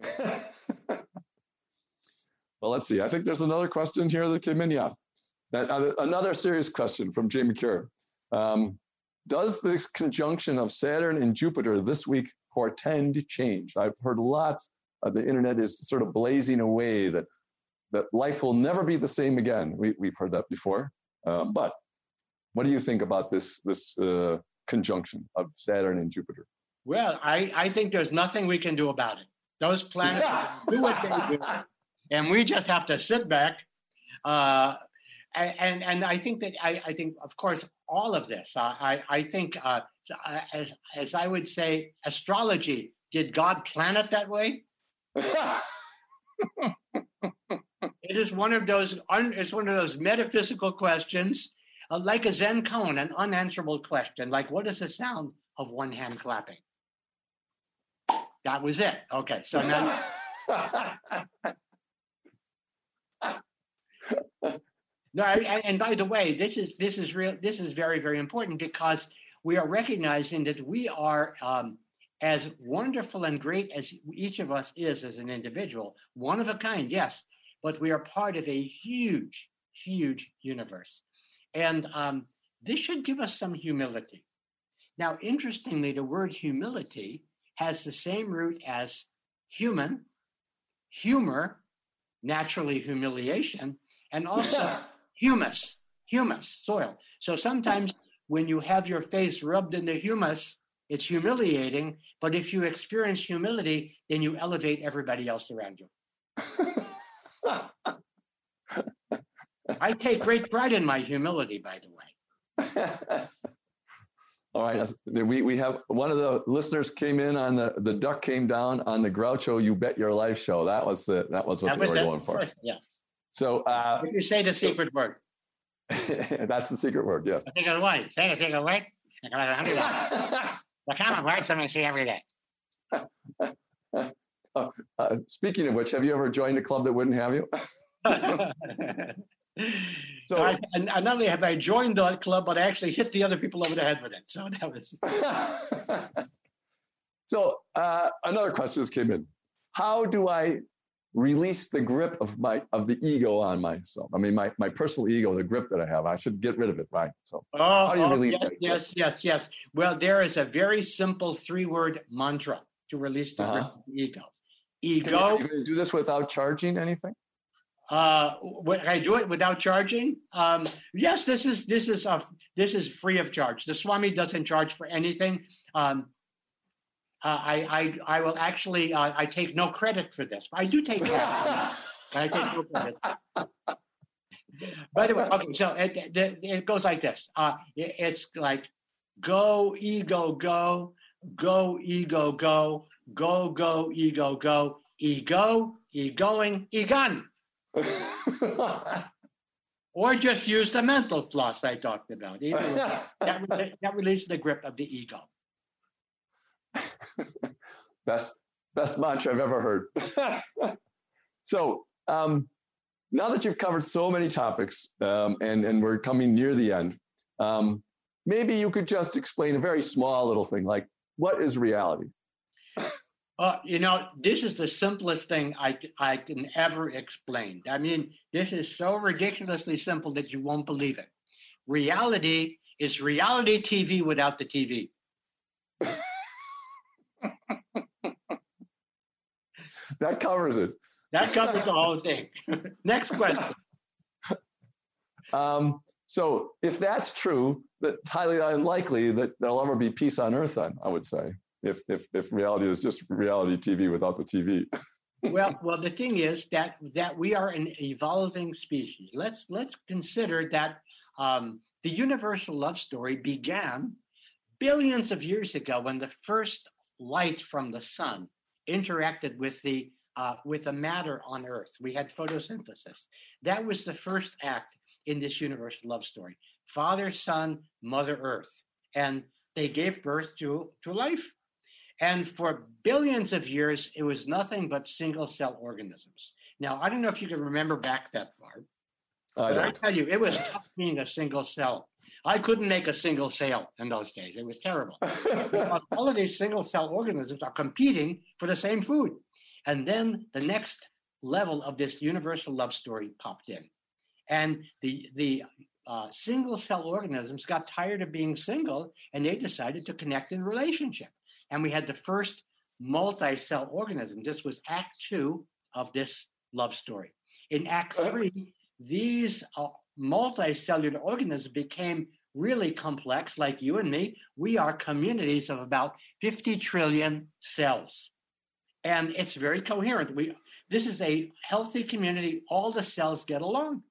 [laughs] well, let's see. I think there's another question here that came in. Yeah, that, uh, another serious question from Jay McCure. Um, does this conjunction of Saturn and Jupiter this week portend change? I've heard lots. of the internet is sort of blazing away that that life will never be the same again. We, we've heard that before. Um, but what do you think about this this uh, conjunction of Saturn and Jupiter? Well, I, I think there's nothing we can do about it. Those planets [laughs] do what they do, and we just have to sit back. Uh, and and I think that I, I think of course all of this. I I think uh, as as I would say, astrology. Did God plan it that way? [laughs] it is one of those. Un, it's one of those metaphysical questions, uh, like a Zen koan, an unanswerable question. Like, what is the sound of one hand clapping? That was it. Okay, so now. [laughs] [laughs] No, and by the way, this is this is real. This is very very important because we are recognizing that we are um, as wonderful and great as each of us is as an individual, one of a kind, yes, but we are part of a huge, huge universe, and um, this should give us some humility. Now, interestingly, the word humility has the same root as human, humor, naturally humiliation, and also [laughs] humus, humus, soil. So sometimes when you have your face rubbed in the humus, it's humiliating. But if you experience humility, then you elevate everybody else around you. [laughs] I take great pride in my humility, by the way. [laughs] All right. We, we have one of the listeners came in on the, the duck came down on the Groucho You Bet Your Life show. That was the, that was what that they was were going for. Yeah. So, uh, if you say the secret word, [laughs] that's the secret word. Yes. The secret word. Say the secret word. [laughs] the common word something see every day. [laughs] Uh, uh, speaking of which, have you ever joined a club that wouldn't have you? so I, and, not only have I joined the club, but I actually hit the other people over the head with it. So that was. so uh, another question just came in: How do I release the grip of my of the ego on myself? I mean, my my personal ego, the grip that I have. I should get rid of it, right? So oh, how do you oh, release yes, Yes, yes, yes. Well, there is a very simple three-word mantra to release the uh-huh. grip of the ego. Ego. Can you do this without charging anything? Uh, can I do it without charging? Um, yes, this is this is a, this is free of charge. The Swami doesn't charge for anything. Um, uh, I, I I will actually uh, I take no credit for this. I do take credit. [laughs] I take no credit. By the way, okay, so it, it, it goes like this. Uh, it, it's like go ego go go ego go go go ego go ego egoing egon. [laughs] or just use the mental floss I talked about. that, that releases the grip of the ego. Best best mantra I've ever heard. [laughs] so um, now that you've covered so many topics um, and and we're coming near the end, um, maybe you could just explain a very small little thing like what is reality. Uh, you know, this is the simplest thing I, I can ever explain. I mean, this is so ridiculously simple that you won't believe it. Reality is reality TV without the TV. That covers it. That covers the whole thing. [laughs] Next question. [laughs] Um, so, if that's true, it's highly unlikely that there'll ever be peace on earth. Then I would say if if if reality is just reality TV without the TV. [laughs] well, well, the thing is that that we are an evolving species. Let's let's consider that um, the universal love story began billions of years ago when the first light from the sun interacted with the uh, with the matter on Earth. We had photosynthesis. That was the first act in this universal love story. Father, Son, Mother Earth, and they gave birth to to life. And for billions of years, it was nothing but single cell organisms. Now, I don't know if you can remember back that far. I but I tell you, it was tough being a single cell. I couldn't make a single cell in those days. It was terrible. all of these single cell organisms are competing for the same food. And then the next level of this universal love story popped in. And the, the uh, single cell organisms got tired of being single and they decided to connect in relationship and we had the first multi-cell organism. This was Act Two of this love story. In Act uh-huh. Three, these uh, multicellular organisms became really complex, like you and me. We are communities of about 50 trillion cells. And it's very coherent. We this is a healthy community. All the cells get along.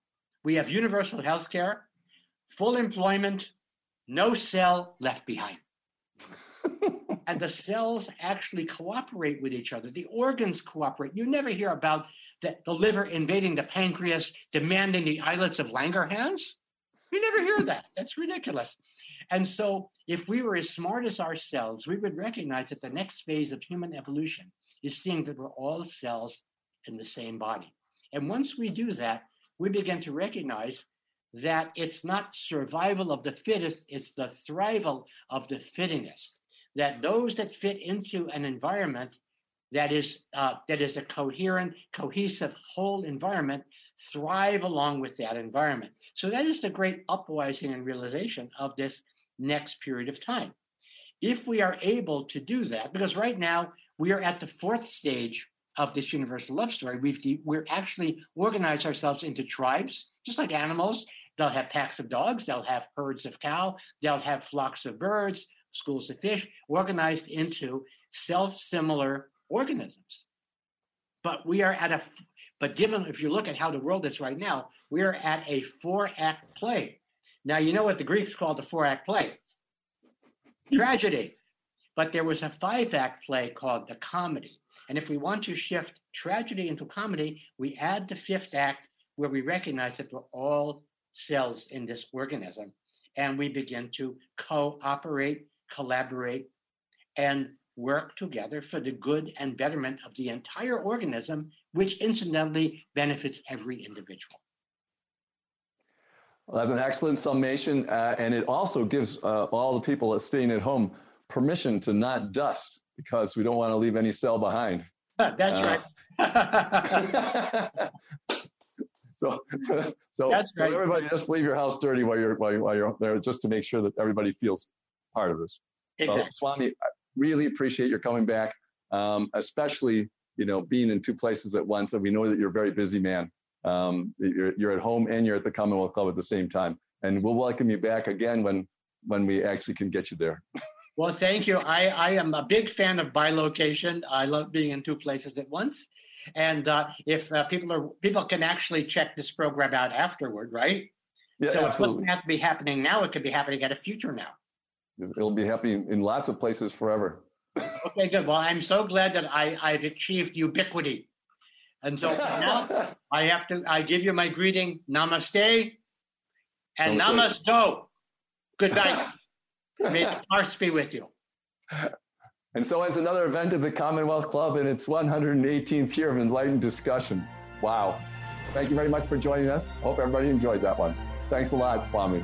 We have universal health care, full employment, no cell left behind. [laughs] and the cells actually cooperate with each other. The organs cooperate. You never hear about the, the liver invading the pancreas, demanding the islets of Langerhans. You never hear [laughs] that. That's ridiculous. And so, if we were as smart as ourselves, we would recognize that the next phase of human evolution is seeing that we're all cells in the same body. And once we do that, we begin to recognize that it's not survival of the fittest, it's the thrival of the fittingest that those that fit into an environment that is uh, that is a coherent, cohesive whole environment thrive along with that environment. So that is the great uprising and realization of this next period of time. If we are able to do that, because right now we are at the fourth stage of this universal love story, we've de- we're actually organized ourselves into tribes, just like animals. They'll have packs of dogs, they'll have herds of cow, they'll have flocks of birds, schools of fish, organized into self similar organisms. But we are at a But given, if you look at how the world is right now, we are at a four act play. Now, you know what the Greeks called the four act play? Tragedy. But there was a five act play called the comedy. And if we want to shift tragedy into comedy, we add the fifth act where we recognize that we're all cells in this organism and we begin to cooperate, collaborate, and work together for the good and betterment of the entire organism, which incidentally benefits every individual. Well, that's an excellent summation, uh, and it also gives uh, all the people staying at home permission to not dust because we don't want to leave any cell behind. That's uh, right. [laughs] [laughs] so, [laughs] so, so right. everybody just leave your house dirty while you're while, while you're there, just to make sure that everybody feels part of this. Exactly. So, Swami, really appreciate your coming back, um, especially you know being in two places at once, and we know that you're a very busy man. Um, you're, you're at home and you're at the Commonwealth Club at the same time, and we'll welcome you back again when when we actually can get you there. [laughs] Well, thank you. I, I am a big fan of bilocation. I love being in two places at once. And uh, if uh, people are people can actually check this program out afterward, right? Yeah, so absolutely. it doesn't have to be happening now. It could be happening at a future now. It'll be happening in lots of places forever. okay, good. Well, I'm so glad that I, I've achieved ubiquity. And so now [laughs] I have to I give you my greeting, namaste and namaste. namasto. Good night. May the force be with you. And so it's another event of the Commonwealth Club in its 118th year of enlightened discussion. Wow. Thank you very much for joining us. Hope everybody enjoyed that one. Thanks a lot, Swami.